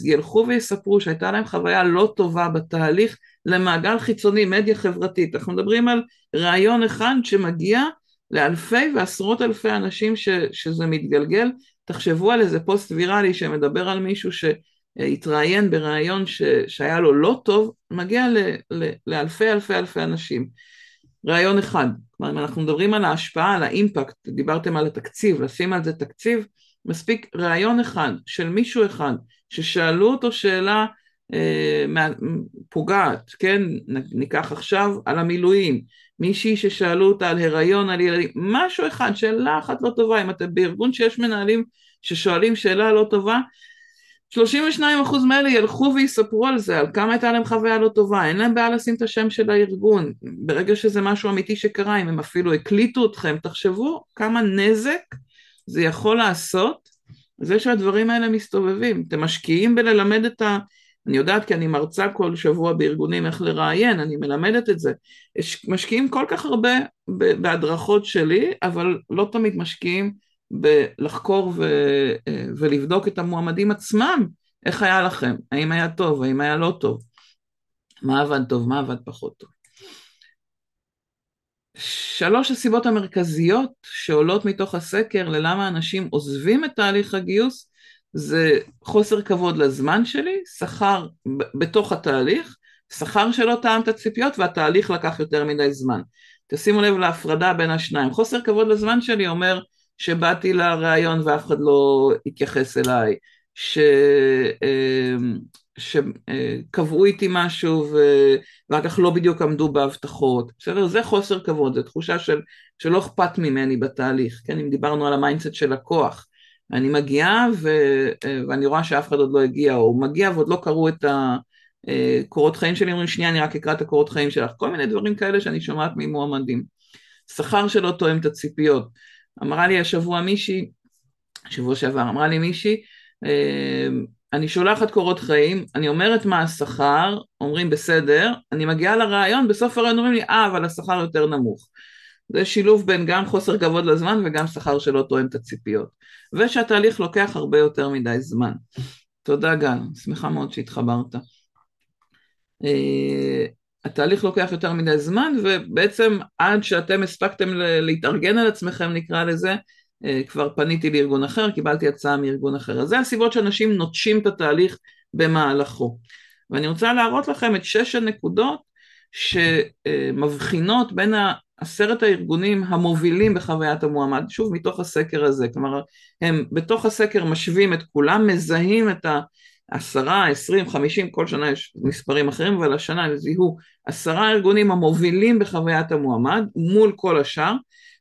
ילכו ויספרו שהייתה להם חוויה לא טובה בתהליך למעגל חיצוני, מדיה חברתית. אנחנו מדברים על רעיון אחד שמגיע לאלפי ועשרות אלפי אנשים ש, שזה מתגלגל. תחשבו על איזה פוסט ויראלי שמדבר על מישהו שהתראיין ברעיון ש, שהיה לו לא טוב, מגיע ל, ל, לאלפי אלפי אלפי אנשים. רעיון אחד, כלומר אם אנחנו מדברים על ההשפעה, על האימפקט, דיברתם על התקציב, לשים על זה תקציב, מספיק רעיון אחד של מישהו אחד ששאלו אותו שאלה אה, פוגעת, כן, ניקח עכשיו על המילואים, מישהי ששאלו אותה על הריון, על ילדים, משהו אחד, שאלה אחת לא טובה, אם אתם בארגון שיש מנהלים ששואלים שאלה לא טובה, 32% מאלה ילכו ויספרו על זה, על כמה הייתה להם חוויה לא טובה, אין להם בעיה לשים את השם של הארגון, ברגע שזה משהו אמיתי שקרה, אם הם אפילו הקליטו אתכם, תחשבו כמה נזק זה יכול לעשות, זה שהדברים האלה מסתובבים, אתם משקיעים בללמד את ה... אני יודעת כי אני מרצה כל שבוע בארגונים איך לראיין, אני מלמדת את זה. משקיעים כל כך הרבה בהדרכות שלי, אבל לא תמיד משקיעים בלחקור ו, ולבדוק את המועמדים עצמם, איך היה לכם, האם היה טוב, האם היה לא טוב, מה עבד טוב, מה עבד פחות טוב. שלוש הסיבות המרכזיות שעולות מתוך הסקר ללמה אנשים עוזבים את תהליך הגיוס זה חוסר כבוד לזמן שלי, שכר בתוך התהליך, שכר שלא תאם את הציפיות והתהליך לקח יותר מדי זמן. תשימו לב להפרדה בין השניים. חוסר כבוד לזמן שלי אומר שבאתי לראיון ואף אחד לא התייחס אליי, ש... אמ, שקבעו איתי משהו ואחר כך לא בדיוק עמדו בהבטחות, בסדר? זה חוסר כבוד, זו תחושה של, שלא אכפת ממני בתהליך, כן? אם דיברנו על ה mindset של הכוח, אני מגיעה ו, ואני רואה שאף אחד עוד לא הגיע, או מגיע ועוד לא קראו את הקורות חיים שלי, אומרים שנייה אני רק אקרא את הקורות חיים שלך, כל מיני דברים כאלה שאני שומעת ממועמדים. שכר שלא תואם את הציפיות. אמרה לי השבוע מישהי, שבוע שעבר, אמרה לי מישהי, אני שולחת קורות חיים, אני אומרת מה השכר, אומרים בסדר, אני מגיעה לרעיון, בסוף הרעיון אומרים לי, אה, אבל השכר יותר נמוך. זה שילוב בין גם חוסר כבוד לזמן וגם שכר שלא תואם את הציפיות. ושהתהליך לוקח הרבה יותר מדי זמן. תודה גל, שמחה מאוד שהתחברת. התהליך לוקח יותר מדי זמן ובעצם עד שאתם הספקתם להתארגן על עצמכם נקרא לזה, uh, כבר פניתי לארגון אחר, קיבלתי הצעה מארגון אחר. אז זה הסיבות שאנשים נוטשים את התהליך במהלכו. ואני רוצה להראות לכם את שש הנקודות שמבחינות בין עשרת הארגונים המובילים בחוויית המועמד, שוב מתוך הסקר הזה, כלומר הם בתוך הסקר משווים את כולם, מזהים את העשרה, עשרים, חמישים, כל שנה יש מספרים אחרים, אבל השנה זיהו עשרה ארגונים המובילים בחוויית המועמד מול כל השאר,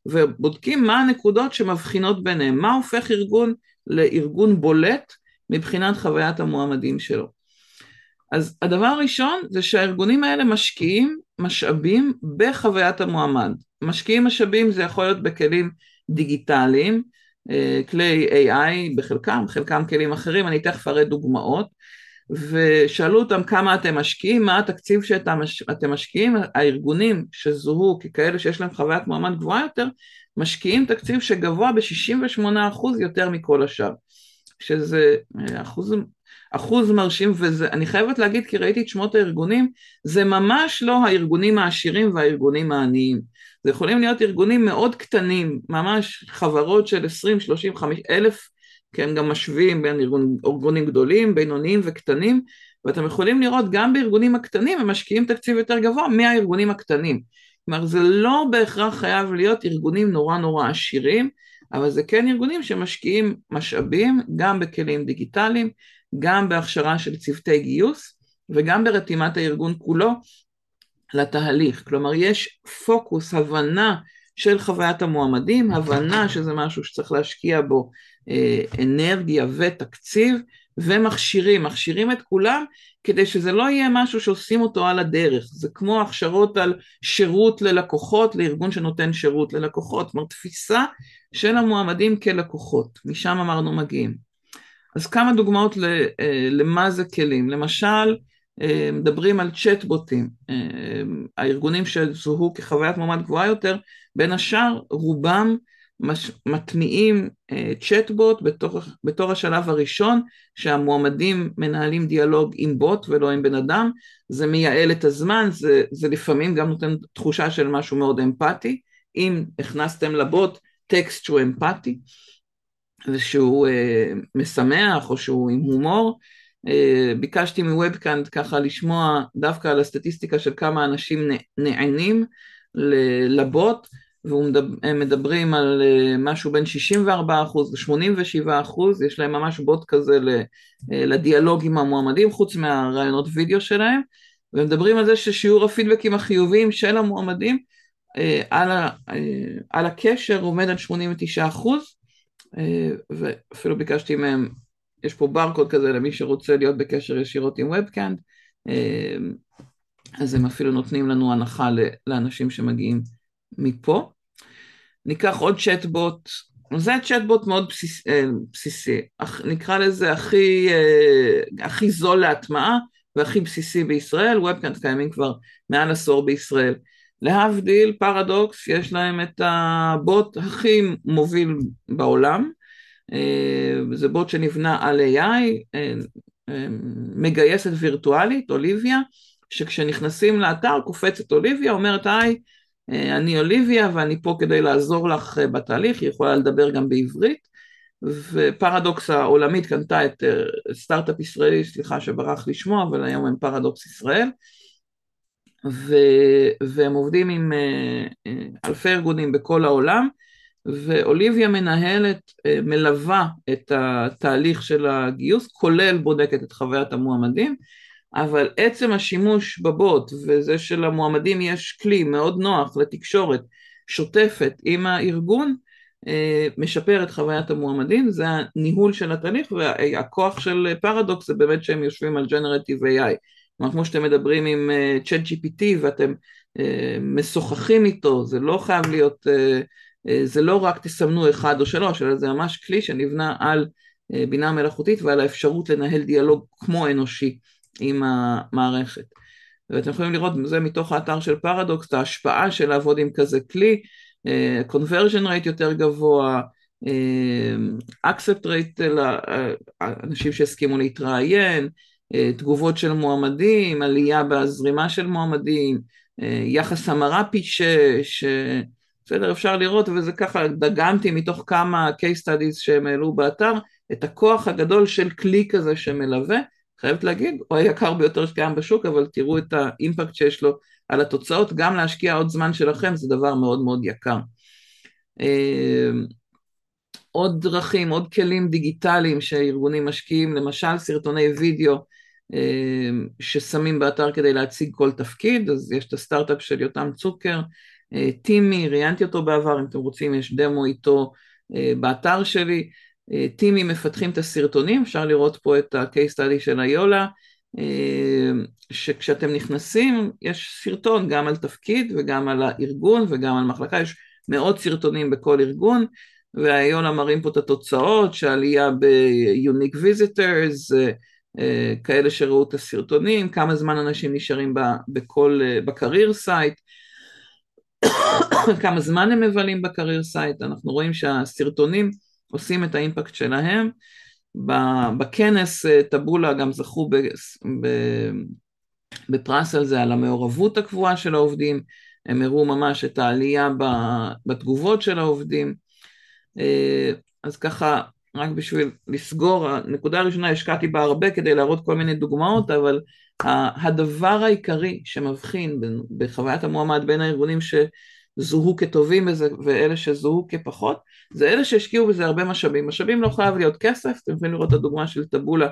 ובודקים מה הנקודות שמבחינות ביניהם, מה הופך ארגון לארגון בולט מבחינת חוויית המועמדים שלו. אז הדבר הראשון זה שהארגונים האלה משקיעים משאבים בחוויית המועמד. משקיעים משאבים זה יכול להיות בכלים דיגיטליים, כלי AI בחלקם, חלקם כלים אחרים, אני תכף אראה דוגמאות, ושאלו אותם כמה אתם משקיעים, מה התקציב שאתם משקיעים, הארגונים שזוהו ככאלה שיש להם חוויית מועמד גבוהה יותר, משקיעים תקציב שגבוה ב-68% יותר מכל השאר, שזה אה, אחוז, אחוז מרשים, ואני חייבת להגיד כי ראיתי את שמות הארגונים, זה ממש לא הארגונים העשירים והארגונים העניים, זה יכולים להיות ארגונים מאוד קטנים, ממש חברות של 20, 30, 50 אלף כן, גם משווים בין ארגון, ארגונים גדולים, בינוניים וקטנים, ואתם יכולים לראות גם בארגונים הקטנים הם משקיעים תקציב יותר גבוה מהארגונים הקטנים. כלומר זה לא בהכרח חייב להיות ארגונים נורא נורא עשירים, אבל זה כן ארגונים שמשקיעים משאבים גם בכלים דיגיטליים, גם בהכשרה של צוותי גיוס וגם ברתימת הארגון כולו לתהליך. כלומר יש פוקוס, הבנה של חוויית המועמדים, הבנה שזה משהו שצריך להשקיע בו אה, אנרגיה ותקציב ומכשירים, מכשירים את כולם כדי שזה לא יהיה משהו שעושים אותו על הדרך, זה כמו הכשרות על שירות ללקוחות לארגון שנותן שירות ללקוחות, זאת אומרת תפיסה של המועמדים כלקוחות, משם אמרנו מגיעים. אז כמה דוגמאות אה, למה זה כלים, למשל מדברים על צ'טבוטים, הארגונים שזוהו כחוויית מועמד גבוהה יותר, בין השאר רובם מש, מטמיעים צ'טבוט uh, בתור, בתור השלב הראשון שהמועמדים מנהלים דיאלוג עם בוט ולא עם בן אדם, זה מייעל את הזמן, זה, זה לפעמים גם נותן תחושה של משהו מאוד אמפתי, אם הכנסתם לבוט טקסט שהוא אמפתי ושהוא uh, משמח או שהוא עם הומור, uh, ביקשתי מוובקאנט ככה לשמוע דווקא על הסטטיסטיקה של כמה אנשים נענים לבוט, והם מדברים על אה, משהו בין 64 ל-87 יש להם ממש בוט כזה אה, לדיאלוג עם המועמדים, חוץ מהרעיונות וידאו שלהם, ומדברים על זה ששיעור הפידבקים החיוביים של המועמדים אה, על, ה, על הקשר עומד על 89 ואפילו ביקשתי מהם, יש פה ברקוד כזה למי שרוצה להיות בקשר ישירות עם ובקאנד, אז הם אפילו נותנים לנו הנחה לאנשים שמגיעים מפה. ניקח עוד צ'טבוט, זה צ'טבוט מאוד בסיס, אה, בסיסי, נקרא לזה הכי, אה, הכי זול להטמעה והכי בסיסי בישראל, ובקאנט קיימים כבר מעל עשור בישראל. להבדיל, פרדוקס, יש להם את הבוט הכי מוביל בעולם, זה בוט שנבנה על AI, מגייסת וירטואלית, אוליביה, שכשנכנסים לאתר קופצת אוליביה, אומרת היי, אה, אני אוליביה ואני פה כדי לעזור לך אה, בתהליך, היא יכולה לדבר גם בעברית, ופרדוקס העולמית קנתה את אה, סטארט-אפ ישראלי, סליחה שברח לשמוע, אבל היום הם פרדוקס ישראל, ו, והם עובדים עם אלפי ארגונים בכל העולם, ואוליביה מנהלת, מלווה את התהליך של הגיוס, כולל בודקת את חוויית המועמדים, אבל עצם השימוש בבוט וזה שלמועמדים יש כלי מאוד נוח לתקשורת שוטפת עם הארגון, אה, משפר את חוויית המועמדים, זה הניהול של התהליך והכוח של פרדוקס זה באמת שהם יושבים על Generative AI. כלומר כמו שאתם מדברים עם אה, Chat GPT ואתם אה, משוחחים איתו, זה לא חייב להיות, זה לא רק תסמנו אחד או שלוש, אלא זה ממש כלי שנבנה על בינה מלאכותית ועל האפשרות לנהל דיאלוג כמו אנושי. עם המערכת. ואתם יכולים לראות זה מתוך האתר של פרדוקס, את ההשפעה של לעבוד עם כזה כלי, uh, conversion rate יותר גבוה, accept rate לאנשים שהסכימו להתראיין, תגובות של מועמדים, עלייה בהזרימה של מועמדים, יחס המרה פי שש, בסדר, אפשר לראות, וזה ככה, דגמתי מתוך כמה case studies שהם העלו באתר, את הכוח הגדול של כלי כזה שמלווה, חייבת להגיד, הוא היקר ביותר שקיים בשוק, אבל תראו את האימפקט שיש לו על התוצאות, גם להשקיע עוד זמן שלכם זה דבר מאוד מאוד יקר. אמ, עוד דרכים, עוד כלים דיגיטליים שארגונים משקיעים, למשל סרטוני וידאו אמ, ששמים באתר כדי להציג כל תפקיד, אז יש את הסטארט-אפ של יותם צוקר, טימי, ראיינתי אותו בעבר, אם אתם רוצים יש דמו איתו אה, באתר שלי, טימים מפתחים את הסרטונים, אפשר לראות פה את ה-case study של איולה, שכשאתם נכנסים יש סרטון גם על תפקיד וגם על הארגון וגם על מחלקה, יש מאות סרטונים בכל ארגון, והיונה מראים פה את התוצאות, שעלייה ב-unique visitors, כאלה שראו את הסרטונים, כמה זמן אנשים נשארים בכל, ב career site, כמה זמן הם מבלים ב career site, אנחנו רואים שהסרטונים עושים את האימפקט שלהם. בכנס אה, טבולה גם זכו בפרס על זה, על המעורבות הקבועה של העובדים, הם הראו ממש את העלייה בתגובות של העובדים. אה, אז ככה, רק בשביל לסגור, הנקודה הראשונה השקעתי בה הרבה כדי להראות כל מיני דוגמאות, אבל הדבר העיקרי שמבחין בחוויית המועמד בין הארגונים ש... זוהו כטובים בזה ואלה שזוהו כפחות, זה אלה שהשקיעו בזה הרבה משאבים. משאבים לא חייב להיות כסף, אתם יכולים לראות את הדוגמה של Taboola,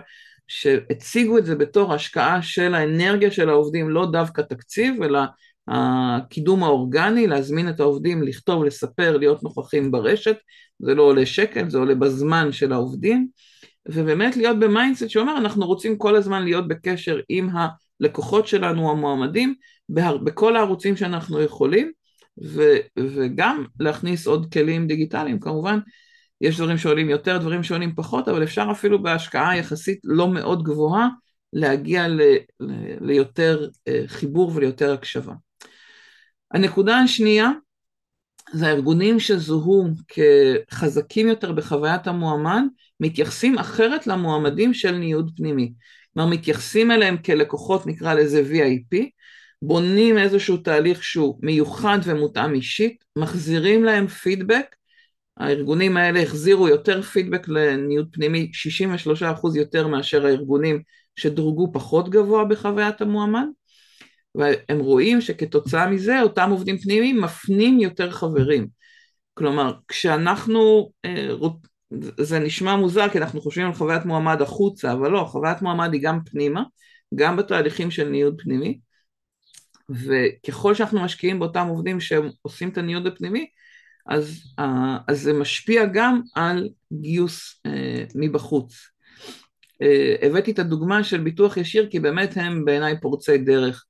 שהציגו את זה בתור השקעה של האנרגיה של העובדים, לא דווקא תקציב, אלא הקידום האורגני, להזמין את העובדים לכתוב, לספר, להיות נוכחים ברשת, זה לא עולה שקל, זה עולה בזמן של העובדים, ובאמת להיות ב mindset שאומר, אנחנו רוצים כל הזמן להיות בקשר עם הלקוחות שלנו, המועמדים, בכל הערוצים שאנחנו יכולים, ו, וגם להכניס עוד כלים דיגיטליים, כמובן יש דברים שעולים יותר, דברים שעולים פחות, אבל אפשר אפילו בהשקעה יחסית לא מאוד גבוהה להגיע ל, ל, ליותר אה, חיבור וליותר הקשבה. הנקודה השנייה זה הארגונים שזוהו כחזקים יותר בחוויית המועמד, מתייחסים אחרת למועמדים של ניוד פנימי. כלומר, מתייחסים אליהם כלקוחות, נקרא לזה VIP, בונים איזשהו תהליך שהוא מיוחד ומותאם אישית, מחזירים להם פידבק, הארגונים האלה החזירו יותר פידבק לניוד פנימי, 63% יותר מאשר הארגונים שדורגו פחות גבוה בחוויית המועמד, והם רואים שכתוצאה מזה אותם עובדים פנימיים מפנים יותר חברים. כלומר, כשאנחנו, אה, זה נשמע מוזר כי אנחנו חושבים על חוויית מועמד החוצה, אבל לא, חוויית מועמד היא גם פנימה, גם בתהליכים של ניוד פנימי, וככל שאנחנו משקיעים באותם עובדים שהם עושים את הניוד הפנימי, אז, אה, אז זה משפיע גם על גיוס אה, מבחוץ. אה, הבאתי את הדוגמה של ביטוח ישיר כי באמת הם בעיניי פורצי דרך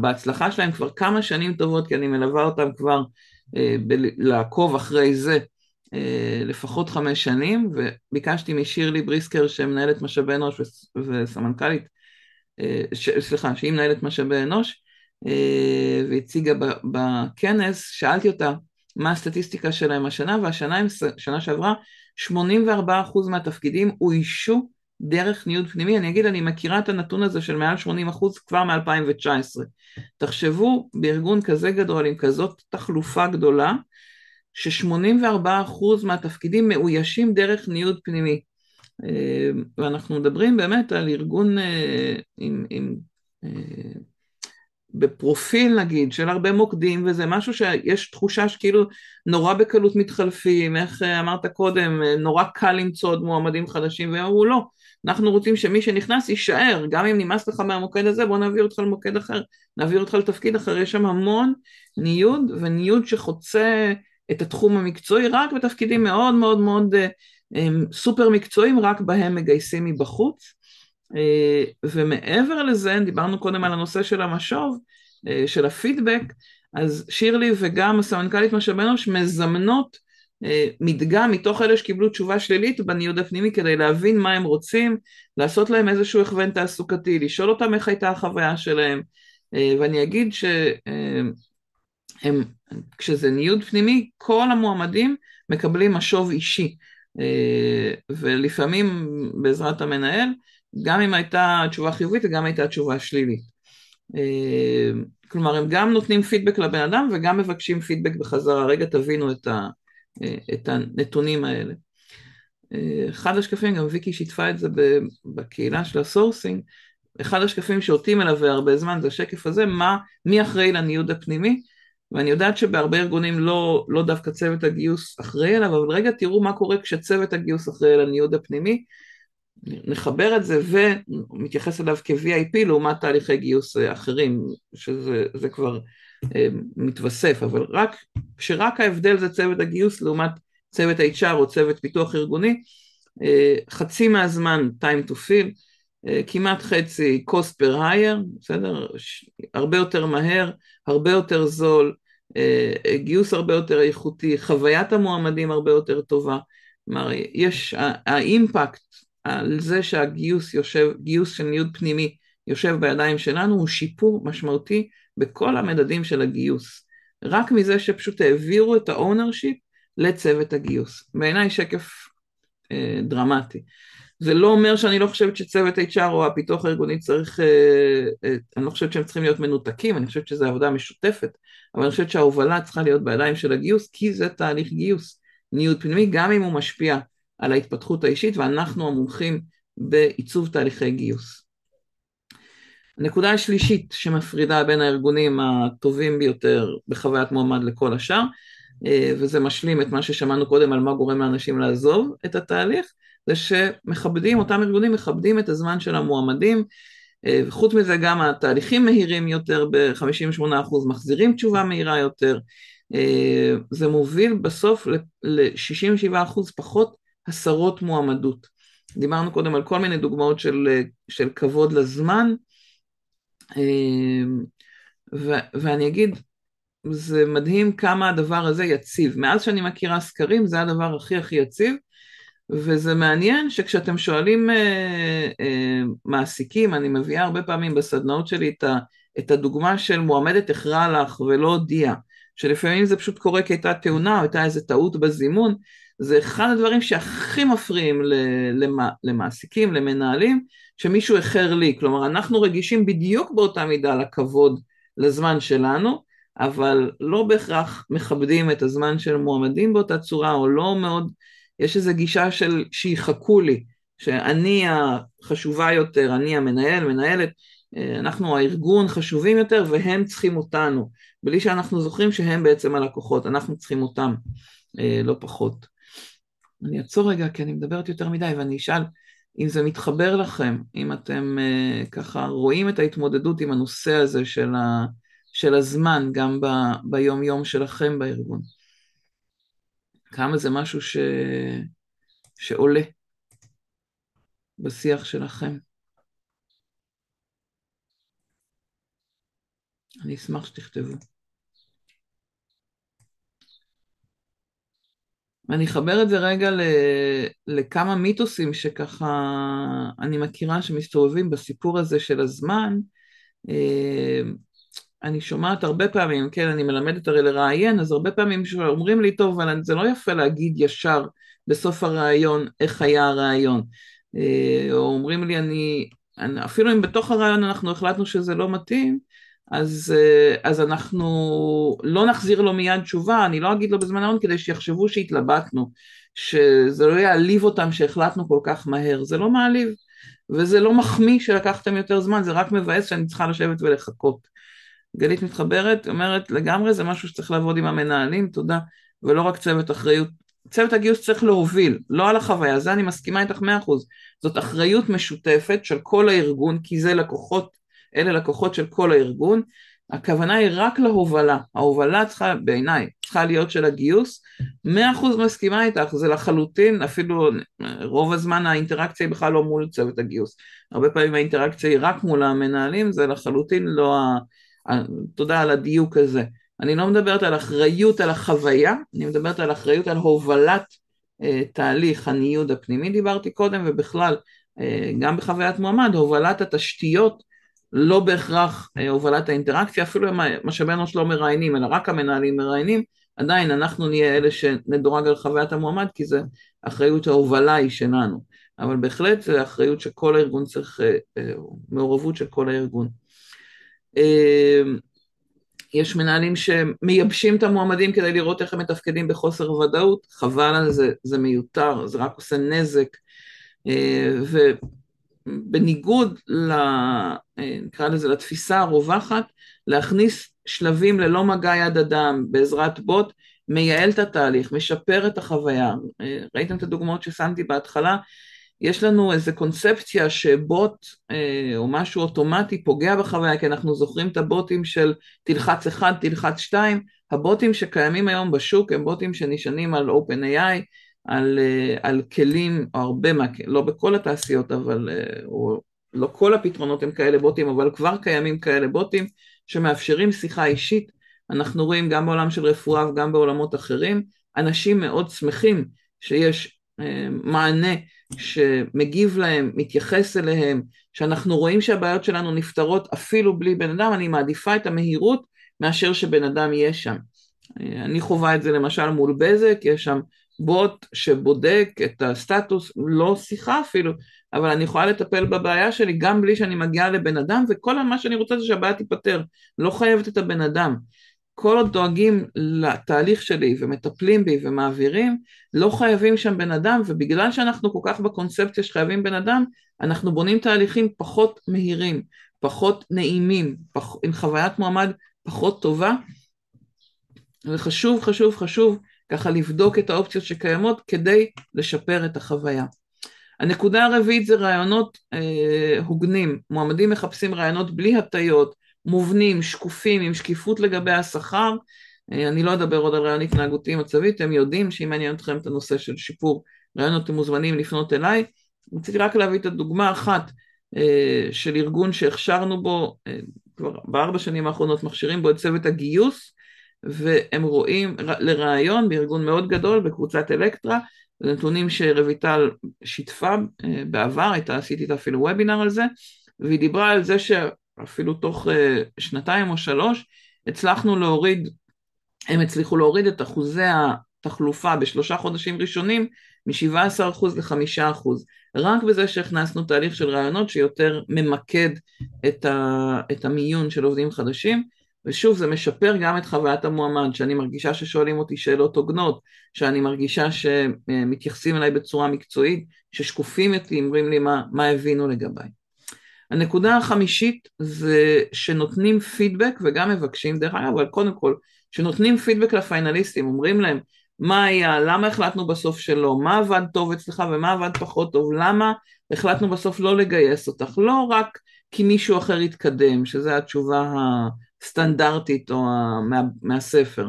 בהצלחה שלהם כבר כמה שנים טובות, כי אני מלווה אותם כבר ב- לעקוב אחרי זה לפחות חמש שנים, וביקשתי משירלי בריסקר שמנהלת משאבי אנוש וסמנכ"לית, סליחה, שהיא מנהלת משאבי אנוש, אה, והציגה בכנס, שאלתי אותה מה הסטטיסטיקה שלהם השנה, והשנה, שנה שעברה, 84% מהתפקידים אוישו דרך ניוד פנימי. אני אגיד, אני מכירה את הנתון הזה של מעל 80% כבר מ-2019. תחשבו, בארגון כזה גדול, עם כזאת תחלופה גדולה, ש-84% מהתפקידים מאוישים דרך ניוד פנימי. אה, ואנחנו מדברים באמת על ארגון אה, עם, עם בפרופיל נגיד של הרבה מוקדים וזה משהו שיש תחושה שכאילו נורא בקלות מתחלפים, איך אה, אמרת קודם, אה, נורא קל למצוא עוד מועמדים חדשים והם אמרו לא, אנחנו רוצים שמי שנכנס יישאר, גם אם נמאס לך מהמוקד הזה בוא נעביר אותך למוקד אחר, נעביר אותך לתפקיד אחר, יש שם המון ניוד וניוד שחוצה את התחום המקצועי רק בתפקידים מאוד מאוד מאוד אה, סופר מקצועיים, רק בהם מגייסים מבחוץ. אה, ומעבר לזה, דיברנו קודם על הנושא של המשוב, אה, של הפידבק, אז שירלי וגם הסמנכ"לית משאבי אנוש מזמנות מדגם מתוך אלה שקיבלו תשובה שלילית בניוד הפנימי כדי להבין מה הם רוצים, לעשות להם איזשהו הכוון תעסוקתי, לשאול אותם איך הייתה החוויה שלהם, ואני אגיד שהם, כשזה ניוד פנימי, כל המועמדים מקבלים משוב אישי, ולפעמים בעזרת המנהל, גם אם הייתה תשובה חיובית וגם הייתה תשובה שלילית. אה, כלומר, הם גם נותנים פידבק לבן אדם וגם מבקשים פידבק בחזרה. רגע תבינו את, ה, אה, את הנתונים האלה. אה, אחד השקפים, גם ויקי שיתפה את זה בקהילה של ה sourcing, אחד השקפים שאותי מלווה הרבה זמן זה השקף הזה, מה, מי אחראי לניוד הפנימי, ואני יודעת שבהרבה ארגונים לא, לא דווקא צוות הגיוס אחראי עליו, אבל רגע תראו מה קורה כשצוות הגיוס אחראי על הניוד הפנימי, נחבר את זה ומתייחס אליו כ-VIP לעומת תהליכי גיוס אה, אחרים, שזה כבר אה, מתווסף, אבל רק, כשרק ההבדל זה צוות הגיוס לעומת צוות HR או צוות פיתוח ארגוני, חצי מהזמן time to fill, כמעט חצי cost per hire, בסדר? הרבה יותר מהר, הרבה יותר זול, גיוס הרבה יותר איכותי, חוויית המועמדים הרבה יותר טובה. כלומר, יש, האימפקט על זה שהגיוס יושב, גיוס של ניוד פנימי יושב בידיים שלנו הוא שיפור משמעותי בכל המדדים של הגיוס. רק מזה שפשוט העבירו את ה ownership לצוות הגיוס. בעיניי שקף אה, דרמטי. זה לא אומר שאני לא חושבת שצוות HR או הפיתוח הארגוני צריך, אה, אה, אני לא חושבת שהם צריכים להיות מנותקים, אני חושבת שזו עבודה משותפת, אבל אני חושבת שההובלה צריכה להיות בידיים של הגיוס, כי זה תהליך גיוס, ניוד פנימי, גם אם הוא משפיע על ההתפתחות האישית, ואנחנו המומחים בעיצוב תהליכי גיוס. הנקודה השלישית שמפרידה בין הארגונים הטובים ביותר בחוויית מועמד לכל השאר, אה, וזה משלים את מה ששמענו קודם על מה גורם לאנשים לעזוב את התהליך, זה שמכבדים, אותם ארגונים מכבדים את הזמן של המועמדים, אה, וחוץ מזה גם התהליכים מהירים יותר ב-58%, מחזירים תשובה מהירה יותר, אה, זה מוביל בסוף ל-67% פחות הסרות מועמדות. דיברנו קודם על כל מיני דוגמאות של, של כבוד לזמן, ו- ואני אגיד, זה מדהים כמה הדבר הזה יציב. מאז שאני מכירה סקרים זה הדבר הכי הכי יציב, וזה מעניין שכשאתם שואלים אה, אה, מעסיקים, אני מביאה הרבה פעמים בסדנאות שלי את, ה, את הדוגמה של מועמדת החרה לך ולא הודיעה, שלפעמים זה פשוט קורה כי הייתה תאונה או הייתה איזה טעות בזימון, זה אחד הדברים שהכי מפריעים למע, למעסיקים, למנהלים, שמישהו איחר לי, כלומר אנחנו רגישים בדיוק באותה מידה לכבוד לזמן שלנו, אבל לא בהכרח מכבדים את הזמן של מועמדים באותה צורה, או לא מאוד, יש איזו גישה של שיחכו לי, שאני החשובה יותר, אני המנהל, מנהלת, אה, אנחנו הארגון חשובים יותר והם צריכים אותנו, בלי שאנחנו זוכרים שהם בעצם הלקוחות, אנחנו צריכים אותם, אה, לא פחות. אני אעצור רגע כי אני מדברת יותר מדי ואני אשאל אם זה מתחבר לכם, אם אתם uh, ככה רואים את ההתמודדות עם הנושא הזה של, ה, של הזמן גם ב, ביום יום שלכם בארגון. כמה זה משהו ש, שעולה בשיח שלכם. אני אשמח שתכתבו. ואני אחבר את זה רגע לכמה מיתוסים שככה אני מכירה שמסתובבים בסיפור הזה של הזמן. אני שומעת הרבה פעמים, כן, אני מלמדת הרי לראיין, אז הרבה פעמים שאומרים לי, טוב, אבל זה לא יפה להגיד ישר בסוף הראיון איך היה הראיון. אה, או אומרים לי, אני, אפילו אם בתוך הראיון אנחנו החלטנו שזה לא מתאים, אז, אה, אז אנחנו לא נחזיר לו מיד תשובה, אני לא אגיד לו בזמן ההון כדי שיחשבו שהתלבטנו, שזה לא יעליב אותם שהחלטנו כל כך מהר, זה לא מעליב, וזה לא מחמיא שלקחתם יותר זמן, זה רק מבאס שאני צריכה לשבת ולחכות. גלית מתחברת, אומרת לגמרי זה משהו שצריך לעבוד עם המנהלים, תודה, ולא רק צוות אחריות. צוות הגיוס צריך להוביל, לא על החוויה, זה אני מסכימה איתך מאה אחוז. זאת אחריות משותפת של כל הארגון, כי זה לקוחות אלה לקוחות של כל הארגון, הכוונה היא רק להובלה, ההובלה צריכה, בעיניי, צריכה להיות של הגיוס, מאה אחוז מסכימה איתך, זה לחלוטין, אפילו רוב הזמן האינטראקציה היא בכלל לא מול צוות הגיוס, הרבה פעמים האינטראקציה היא רק מול המנהלים, זה לחלוטין לא, ה... תודה על הדיוק הזה, אני לא מדברת על אחריות על החוויה, אני מדברת על אחריות על הובלת אה, תהליך הניוד הפנימי דיברתי קודם, ובכלל אה, גם בחוויית מועמד, הובלת התשתיות לא בהכרח אה, הובלת האינטראקציה, אפילו אם משאבי אנוש לא מראיינים, אלא רק המנהלים מראיינים, עדיין אנחנו נהיה אלה שנדורג על חוויית המועמד, כי זה אחריות ההובלה היא שלנו. אבל בהחלט זה אחריות שכל הארגון צריך, אה, אה, מעורבות של כל הארגון. יש מנהלים שמייבשים את המועמדים כדי לראות איך הם מתפקדים בחוסר ודאות, חבל על זה, זה מיותר, זה רק עושה נזק. בניגוד, ל, נקרא לזה, לתפיסה הרווחת, להכניס שלבים ללא מגע יד אדם בעזרת בוט, מייעל את התהליך, משפר את החוויה. ראיתם את הדוגמאות ששמתי בהתחלה? יש לנו איזו קונספציה שבוט אה, או משהו אוטומטי פוגע בחוויה, כי אנחנו זוכרים את הבוטים של תלחץ אחד, תלחץ שתיים, הבוטים שקיימים היום בשוק הם בוטים שנשענים על OpenAI, על, אה, על כלים, או הרבה מה, לא בכל התעשיות, אבל, אה, או לא כל הפתרונות הם כאלה בוטים, אבל כבר קיימים כאלה בוטים שמאפשרים שיחה אישית. אנחנו רואים גם בעולם של רפואה וגם בעולמות אחרים, אנשים מאוד שמחים שיש אה, מענה שמגיב להם, מתייחס אליהם, שאנחנו רואים שהבעיות שלנו נפתרות אפילו בלי בן אדם, אני מעדיפה את המהירות מאשר שבן אדם יהיה שם. אני חווה את זה למשל מול בזק, יש שם בוט שבודק את הסטטוס, לא שיחה אפילו, אבל אני יכולה לטפל בבעיה שלי גם בלי שאני מגיעה לבן אדם, וכל מה שאני רוצה זה שהבעיה תיפתר, לא חייבת את הבן אדם. כל עוד דואגים לתהליך שלי ומטפלים בי ומעבירים, לא חייבים שם בן אדם, ובגלל שאנחנו כל כך בקונספציה שחייבים בן אדם, אנחנו בונים תהליכים פחות מהירים, פחות נעימים, פח, עם חוויית מועמד פחות טובה, וחשוב, חשוב, חשוב ככה לבדוק את האופציות שקיימות כדי לשפר את החוויה. הנקודה הרביעית זה רעיונות אה, הוגנים, מועמדים מחפשים רעיונות בלי הטיות, מובנים, שקופים, עם שקיפות לגבי השכר, אה, אני לא אדבר עוד על רעיון התנהגותי מצבי, אתם יודעים שאם מעניין אתכם את הנושא של שיפור רעיונות אתם מוזמנים לפנות אליי, רציתי רק להביא את הדוגמה אחת אה, של ארגון שהכשרנו בו, אה, כבר בארבע שנים האחרונות מכשירים בו את צוות הגיוס, והם רואים לראיון בארגון מאוד גדול בקבוצת אלקטרה, נתונים שרויטל שיתפה בעבר, הייתה, עשיתי איתה אפילו וובינר על זה, והיא דיברה על זה שאפילו תוך אה, שנתיים או שלוש הצלחנו להוריד, הם הצליחו להוריד את אחוזי התחלופה בשלושה חודשים ראשונים מ-17% ל-5%, רק בזה שהכנסנו תהליך של רעיונות שיותר ממקד את, ה, את המיון של עובדים חדשים, ושוב זה משפר גם את חוויית המועמד, שאני מרגישה ששואלים אותי שאלות הוגנות, שאני מרגישה שמתייחסים אליי בצורה מקצועית, ששקופים אותי, אומרים לי מה, מה הבינו לגביי. הנקודה החמישית זה שנותנים פידבק וגם מבקשים דרך אגב, אבל קודם כל, שנותנים פידבק לפיינליסטים, אומרים להם מה היה, למה החלטנו בסוף שלא, מה עבד טוב אצלך ומה עבד פחות טוב, למה החלטנו בסוף לא לגייס אותך, לא רק כי מישהו אחר יתקדם, שזו התשובה הסטנדרטית או מה, מהספר,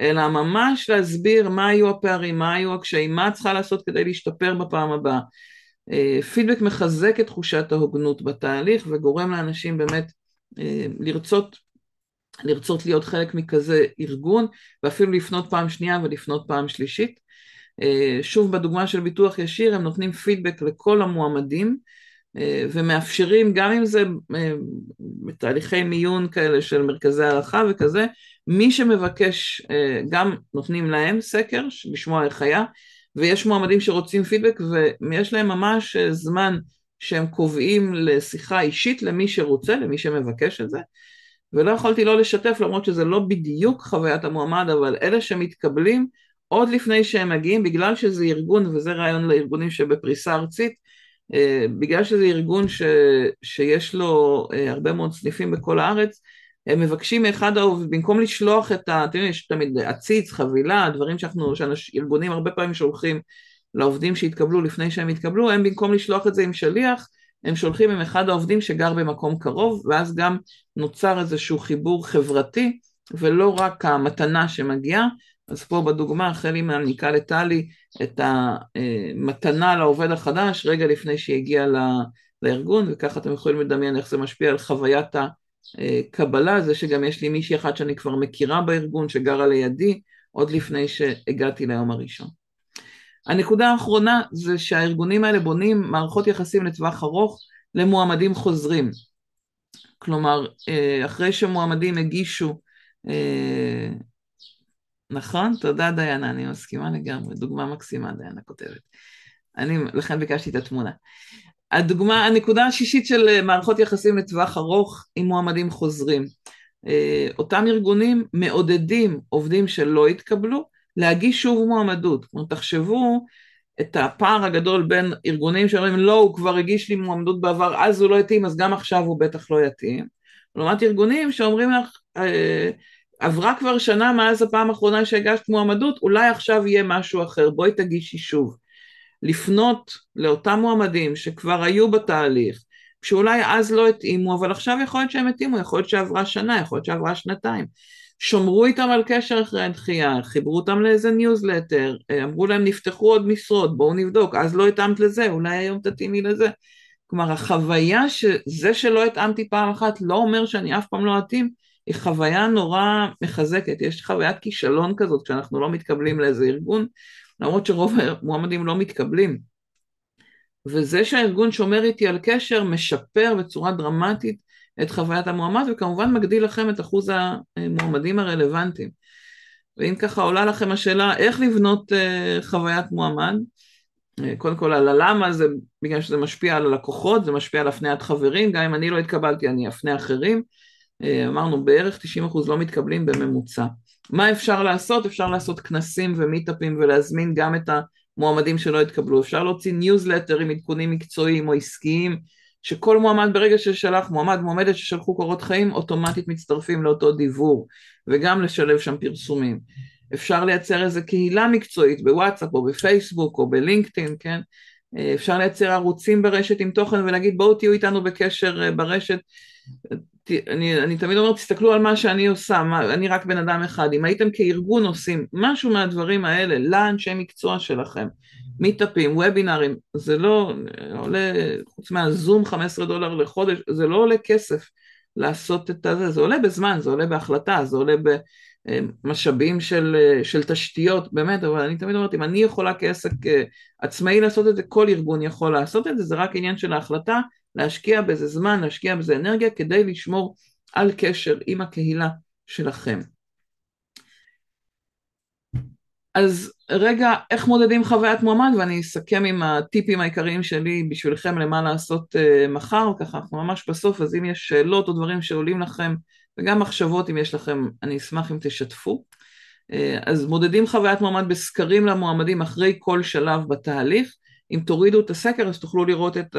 אלא ממש להסביר מה היו הפערים, מה היו הקשיים, מה את צריכה לעשות כדי להשתפר בפעם הבאה. אה, פידבק מחזק את תחושת ההוגנות בתהליך וגורם לאנשים באמת אה, לרצות, לרצות להיות חלק מכזה ארגון ואפילו לפנות פעם שנייה ולפנות פעם שלישית. אה, שוב בדוגמה של ביטוח ישיר הם נותנים פידבק לכל המועמדים ומאפשרים גם אם זה בתהליכי מיון כאלה של מרכזי הערכה וכזה, מי שמבקש גם נותנים להם סקר לשמוע איך היה ויש מועמדים שרוצים פידבק ויש להם ממש זמן שהם קובעים לשיחה אישית למי שרוצה, למי שמבקש את זה. ולא יכולתי לא לשתף למרות שזה לא בדיוק חוויית המועמד אבל אלה שמתקבלים עוד לפני שהם מגיעים בגלל שזה ארגון וזה רעיון לארגונים שבפריסה ארצית אה, בגלל שזה ארגון ש, שיש לו אה, הרבה מאוד סניפים בכל הארץ, הם מבקשים מאחד העובדים, במקום לשלוח את ה... אתם יודעים, יש תמיד עציץ, חבילה, דברים שאנחנו, שארגונים הרבה פעמים שולחים לעובדים שהתקבלו לפני שהם התקבלו, הם במקום לשלוח את זה עם שליח, הם שולחים עם אחד העובדים שגר במקום קרוב, ואז גם נוצר איזשהו חיבור חברתי, ולא רק המתנה שמגיעה, אז פה בדוגמה חלי מעניקה לטלי את המתנה לעובד החדש רגע לפני שהיא הגיעה לארגון, וככה אתם יכולים לדמיין איך זה משפיע על חוויית הקבלה, זה שגם יש לי מישהי אחת שאני כבר מכירה בארגון, שגרה לידי, עוד לפני שהגעתי ליום הראשון. הנקודה האחרונה זה שהארגונים האלה בונים מערכות יחסים לטווח ארוך למועמדים חוזרים. כלומר, אה, אחרי שמועמדים הגישו אה, נכון? תודה דיינה, אני מסכימה לגמרי, דוגמה מקסימה דיינה כותבת. אני, לכן ביקשתי את התמונה. הדוגמה, הנקודה השישית של אה, מערכות יחסים לטווח ארוך עם מועמדים חוזרים. אה, אותם ארגונים מעודדים עובדים שלא התקבלו להגיש שוב מועמדות. כלומר, תחשבו את הפער הגדול בין ארגונים שאומרים לא, הוא כבר הגיש לי מועמדות בעבר, אז הוא לא יתאים, אז גם עכשיו הוא בטח לא יתאים. לעומת ארגונים שאומרים לך, אה, עברה כבר שנה מאז הפעם האחרונה שהגשת מועמדות, אולי עכשיו יהיה משהו אחר, בואי תגישי שוב. לפנות לאותם מועמדים שכבר היו בתהליך שאולי אז לא התאימו, אבל עכשיו יכול להיות שהם התאימו, יכול להיות שעברה שנה, יכול להיות שעברה שנתיים. שמרו איתם על קשר אחרי הדחייה, חיברו אותם לאיזה ניוזלטר, אמרו להם נפתחו עוד משרות, בואו נבדוק, אז לא התאמת לזה, אולי היום תתאימי לזה. כלומר החוויה שזה שלא התאמתי פעם אחת לא אומר שאני אף פעם לא אתאים, היא חוויה נורא מחזקת, יש חוויית כישלון כזאת כשאנחנו לא מתקבלים לאיזה ארגון, למרות שרוב המועמדים לא מתקבלים. וזה שהארגון שומר איתי על קשר משפר בצורה דרמטית את חוויית המועמד וכמובן מגדיל לכם את אחוז המועמדים הרלוונטיים. ואם ככה עולה לכם השאלה איך לבנות uh, חוויית מועמד, uh, קודם כל על הלמה זה בגלל שזה משפיע על הלקוחות, זה משפיע על הפניית חברים, גם אם אני לא התקבלתי אני אפנה אחרים, uh, אמרנו בערך 90% לא מתקבלים בממוצע. מה אפשר לעשות? אפשר לעשות כנסים ומיטאפים ולהזמין גם את המועמדים שלא התקבלו, אפשר להוציא ניוזלטר עם עדכונים מקצועיים או עסקיים שכל מועמד ברגע ששלח, מועמד מועמדת ששלחו קורות חיים, אוטומטית מצטרפים לאותו דיוור, וגם לשלב שם פרסומים. אפשר לייצר איזו קהילה מקצועית בוואטסאפ או בפייסבוק או בלינקדאין, כן? אפשר לייצר ערוצים ברשת עם תוכן ולהגיד בואו תהיו איתנו בקשר אה, ברשת. אני, אני תמיד אומרת תסתכלו על מה שאני עושה, מה, אני רק בן אדם אחד, אם הייתם כארגון עושים משהו מהדברים האלה לאנשי מקצוע שלכם, מיטאפים, וובינארים, זה לא עולה, חוץ מהזום 15 דולר לחודש, זה לא עולה כסף לעשות את זה, זה עולה בזמן, זה עולה בהחלטה, זה עולה במשאבים של, של תשתיות, באמת, אבל אני תמיד אומרת, אם אני יכולה כעסק עצמאי לעשות את זה, כל ארגון יכול לעשות את זה, זה רק עניין של ההחלטה, להשקיע בזה זמן, להשקיע בזה אנרגיה, כדי לשמור על קשר עם הקהילה שלכם. אז רגע, איך מודדים חוויית מועמד, ואני אסכם עם הטיפים העיקריים שלי בשבילכם למה לעשות מחר, ככה אנחנו ממש בסוף, אז אם יש שאלות או דברים שעולים לכם, וגם מחשבות אם יש לכם, אני אשמח אם תשתפו. Uh, אז מודדים חוויית מועמד בסקרים למועמדים אחרי כל שלב בתהליך. אם תורידו את הסקר אז תוכלו לראות את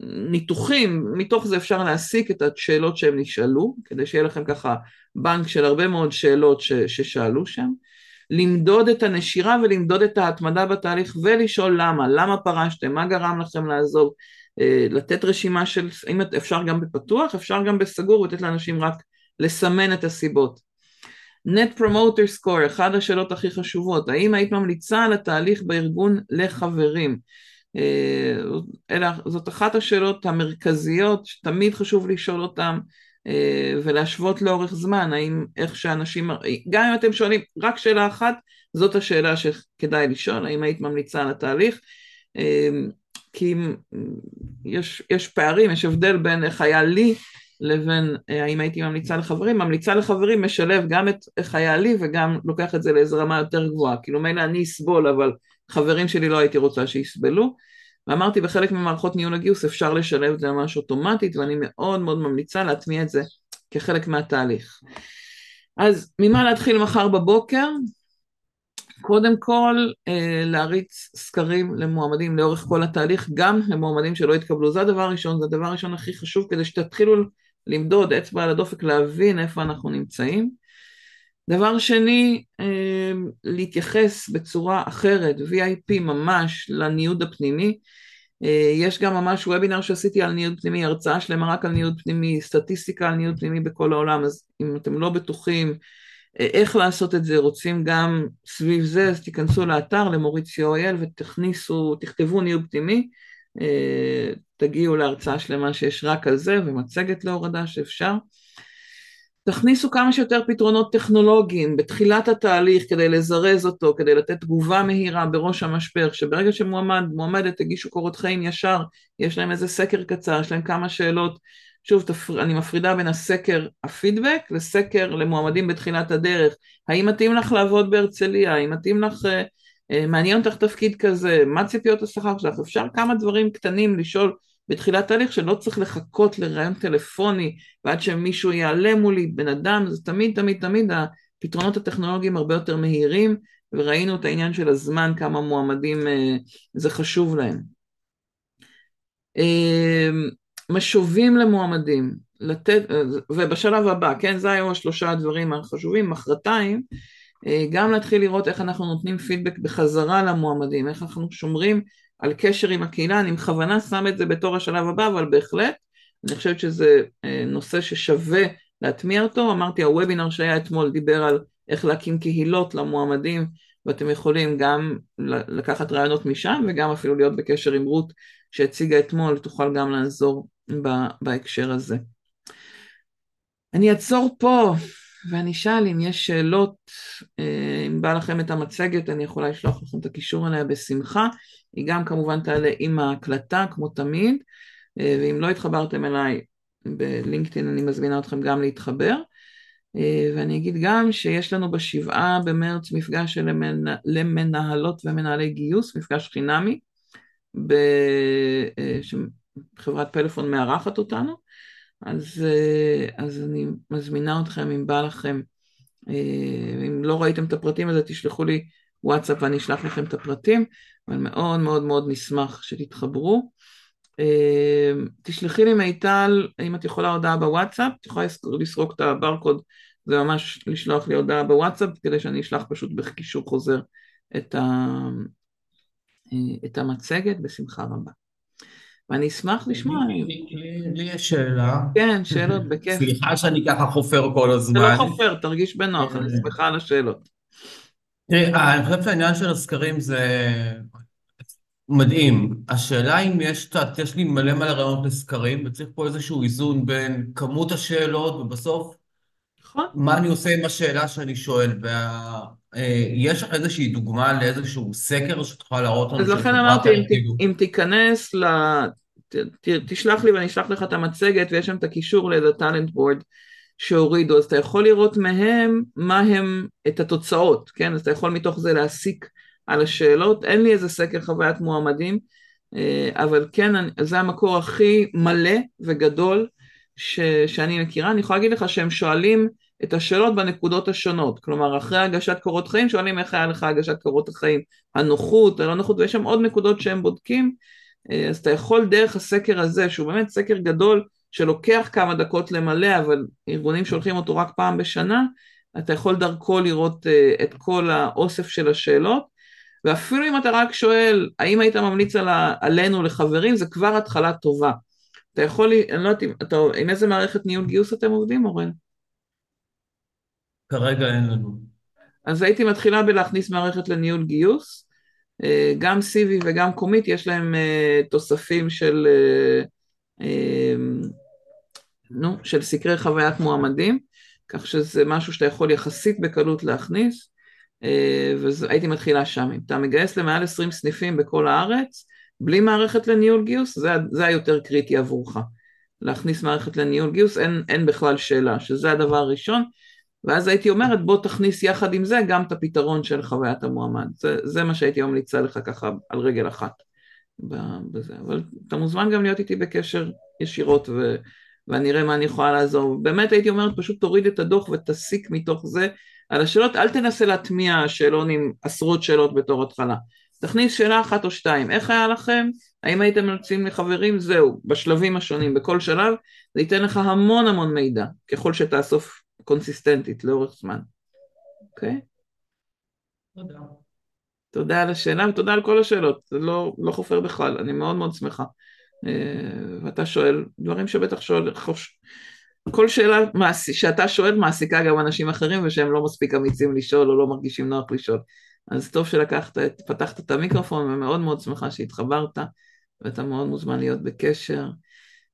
הניתוחים, מתוך זה אפשר להסיק את השאלות שהם נשאלו, כדי שיהיה לכם ככה בנק של הרבה מאוד שאלות ש, ששאלו שם. למדוד את הנשירה ולמדוד את ההתמדה בתהליך ולשאול למה, למה פרשתם, מה גרם לכם לעזוב, אה, לתת רשימה של, אם אפשר גם בפתוח, אפשר גם בסגור ולתת לאנשים רק לסמן את הסיבות. Net Promoter Score, אחת השאלות הכי חשובות, האם היית ממליצה על התהליך בארגון לחברים? אה, אלה, זאת אחת השאלות המרכזיות שתמיד חשוב לשאול אותן אה, ולהשוות לאורך זמן, האם איך שאנשים, גם אם אתם שואלים רק שאלה אחת, זאת השאלה שכדאי לשאול, האם היית ממליצה על התהליך, אה, כי יש, יש פערים, יש הבדל בין איך היה לי לבין אה, האם הייתי ממליצה לחברים, ממליצה לחברים משלב גם את איך היה לי וגם לוקח את זה לאיזו רמה יותר גבוהה, כאילו מילא אני אסבול אבל חברים שלי לא הייתי רוצה שיסבלו, ואמרתי בחלק ממערכות ניהול הגיוס אפשר לשלב את זה ממש אוטומטית ואני מאוד מאוד ממליצה להטמיע את זה כחלק מהתהליך. אז ממה להתחיל מחר בבוקר? קודם כל אה, להריץ סקרים למועמדים לאורך כל התהליך, גם למועמדים שלא התקבלו, זה הדבר הראשון, זה הדבר הראשון הכי חשוב כדי שתתחילו למדוד אצבע על הדופק, להבין איפה אנחנו נמצאים. דבר שני, אה, להתייחס בצורה אחרת, VIP ממש, לניוד הפנימי. אה, יש גם ממש וובינר שעשיתי על ניוד פנימי, הרצאה שלמה רק על ניוד פנימי, סטטיסטיקה על ניוד פנימי בכל העולם, אז אם אתם לא בטוחים איך לעשות את זה, רוצים גם סביב זה, אז תיכנסו לאתר למוריציו אייל ותכניסו, תכתבו ניוד פנימי, תגיעו להרצאה שלמה שיש רק על זה ומצגת להורדה שאפשר. תכניסו כמה שיותר פתרונות טכנולוגיים בתחילת התהליך כדי לזרז אותו, כדי לתת תגובה מהירה בראש המשבר, שברגע שמועמד, מועמדת הגישו קורות חיים ישר, יש להם איזה סקר קצר, יש להם כמה שאלות, שוב תפר... אני מפרידה בין הסקר הפידבק לסקר למועמדים בתחילת הדרך, האם מתאים לך לעבוד בהרצליה, האם מתאים לך, אה, אה, מעניין אותך תפקיד כזה, מה ציפיות השכר שלך, אפשר כמה דברים קטנים לשאול בתחילת תהליך שלא צריך לחכות לרעיון טלפוני ועד שמישהו יעלה מולי בן אדם, זה תמיד תמיד תמיד הפתרונות הטכנולוגיים הרבה יותר מהירים וראינו את העניין של הזמן כמה מועמדים אה, זה חשוב להם. אה, משובים למועמדים, לתת, אה, ובשלב הבא, כן, זה היו השלושה הדברים החשובים, מחרתיים, גם להתחיל לראות איך אנחנו נותנים פידבק בחזרה למועמדים, איך אנחנו שומרים על קשר עם הקהילה, אני בכוונה שם את זה בתור השלב הבא, אבל בהחלט, אני חושבת שזה אה, נושא ששווה להטמיע אותו, אמרתי הוובינר שהיה אתמול דיבר על איך להקים קהילות למועמדים, ואתם יכולים גם לקחת רעיונות משם וגם אפילו להיות בקשר עם רות שהציגה אתמול, תוכל גם לעזור בהקשר הזה. אני אעצור פה ואני אשאל אם יש שאלות, אה, אם בא לכם את המצגת אני יכולה לשלוח לכם את הקישור אליה בשמחה, היא גם כמובן תעלה עם ההקלטה כמו תמיד, אה, ואם לא התחברתם אליי בלינקדאין אני מזמינה אתכם גם להתחבר. אה, ואני אגיד גם שיש לנו בשבעה במרץ מפגש של למנהלות ומנהלי גיוס, מפגש חינמי, שחברת פלאפון מארחת אותנו, אז, אה, אז אני מזמינה אתכם אם בא לכם, אה, אם לא ראיתם את הפרטים אז תשלחו לי וואטסאפ ואני אשלח לכם את הפרטים, אבל מאוד מאוד מאוד נשמח שתתחברו. תשלחי לי מיטל, אם את יכולה הודעה בוואטסאפ, את יכולה לסרוק את הברקוד זה ממש לשלוח לי הודעה בוואטסאפ כדי שאני אשלח פשוט בקישור חוזר את, ה... את המצגת בשמחה רבה. ואני אשמח לשמוע. לי יש שאלה. כן, שאלות בכיף. סליחה שאני ככה חופר כל הזמן. זה לא חופר, תרגיש בנוח, אני שמחה על השאלות. תראי, אני חושב שהעניין של הסקרים זה מדהים. השאלה אם יש, יש לי מלא מלא רעיונות לסקרים, וצריך פה איזשהו איזון בין כמות השאלות, ובסוף נכון. מה אני עושה עם השאלה שאני שואל? וה... אה, יש לך איזושהי דוגמה לאיזשהו סקר שאת יכולה להראות לנו? אז לכן אמרתי, אם, ת, אם תיכנס ל... ת, ת, תשלח לי ואני אשלח לך את המצגת ויש שם את הקישור לאיזה טאלנט בורד שהורידו, אז אתה יכול לראות מהם מה הם, את התוצאות, כן? אז אתה יכול מתוך זה להסיק על השאלות. אין לי איזה סקר חוויית מועמדים, אה, אבל כן, זה המקור הכי מלא וגדול ש, שאני מכירה. אני יכולה להגיד לך שהם שואלים את השאלות בנקודות השונות, כלומר אחרי הגשת קורות חיים שואלים איך היה לך הגשת קורות החיים, הנוחות, הלא נוחות, ויש שם עוד נקודות שהם בודקים, אה, אז אתה יכול דרך הסקר הזה, שהוא באמת סקר גדול, שלוקח כמה דקות למלא, אבל ארגונים שולחים אותו רק פעם בשנה, אתה יכול דרכו לראות אה, את כל האוסף של השאלות, ואפילו אם אתה רק שואל האם היית ממליץ על עלינו לחברים, זה כבר התחלה טובה. אתה יכול, אני לא יודעת, עם איזה מערכת ניהול גיוס אתם עובדים, אורן? כרגע אין לנו. אז הייתי מתחילה בלהכניס מערכת לניהול גיוס. אה, גם סיבי וגם קומית יש להם אה, תוספים של, אה, נו, של סקרי חוויית מועמדים, כך שזה משהו שאתה יכול יחסית בקלות להכניס, והייתי מתחילה שם. אם אתה מגייס למעל 20 סניפים בכל הארץ, בלי מערכת לניהול גיוס, זה, זה היותר קריטי עבורך. להכניס מערכת לניהול גיוס, אין, אין בכלל שאלה, שזה הדבר הראשון. ואז הייתי אומרת בוא תכניס יחד עם זה גם את הפתרון של חוויית המועמד. זה, זה מה שהייתי ממליצה לך ככה על רגל אחת בזה. אבל אתה מוזמן גם להיות איתי בקשר ישירות ו, ואני אראה מה אני יכולה לעזור. באמת הייתי אומרת פשוט תוריד את הדוח ותסיק מתוך זה על השאלות, אל תנסה להטמיע שאלון עם עשרות שאלות בתור התחלה. תכניס שאלה אחת או שתיים, איך היה לכם? האם הייתם יוצאים לחברים? זהו, בשלבים השונים, בכל שלב, זה ייתן לך המון המון מידע, ככל שתאסוף קונסיסטנטית לאורך זמן, אוקיי? תודה. תודה על השאלה ותודה על כל השאלות, זה לא, לא חופר בכלל, אני מאוד מאוד שמחה. אה, ואתה שואל דברים שבטח שואל, חוש... כל שאלה מעשי, שאתה שואל מעסיקה גם אנשים אחרים ושהם לא מספיק אמיצים לשאול או לא מרגישים נוח לשאול. אז טוב שלקחת, פתחת את המיקרופון ומאוד מאוד שמחה שהתחברת ואתה מאוד מוזמן להיות בקשר.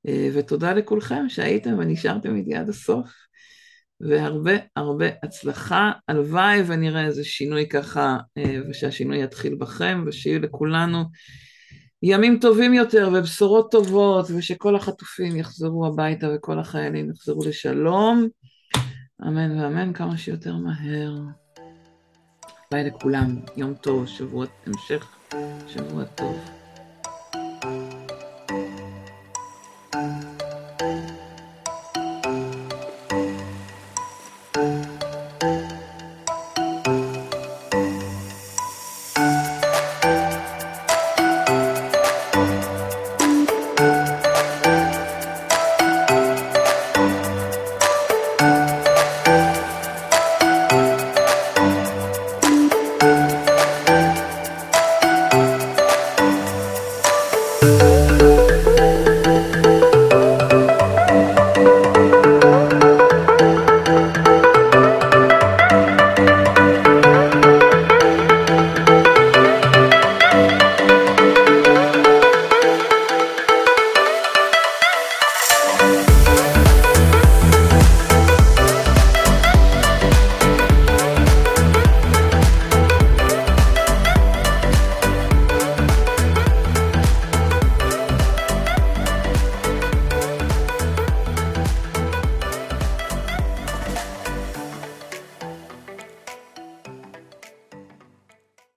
אה, ותודה לכולכם שהייתם ונשארתם איתי עד הסוף. והרבה הרבה הצלחה. הלוואי ונראה איזה שינוי ככה, אה, ושהשינוי יתחיל בכם, ושיהיו לכולנו ימים טובים יותר ובשורות טובות, ושכל החטופים יחזרו הביתה וכל החיילים יחזרו לשלום. אמן ואמן כמה שיותר מהר. ביי לכולם, יום טוב, שבוע המשך, שבוע טוב.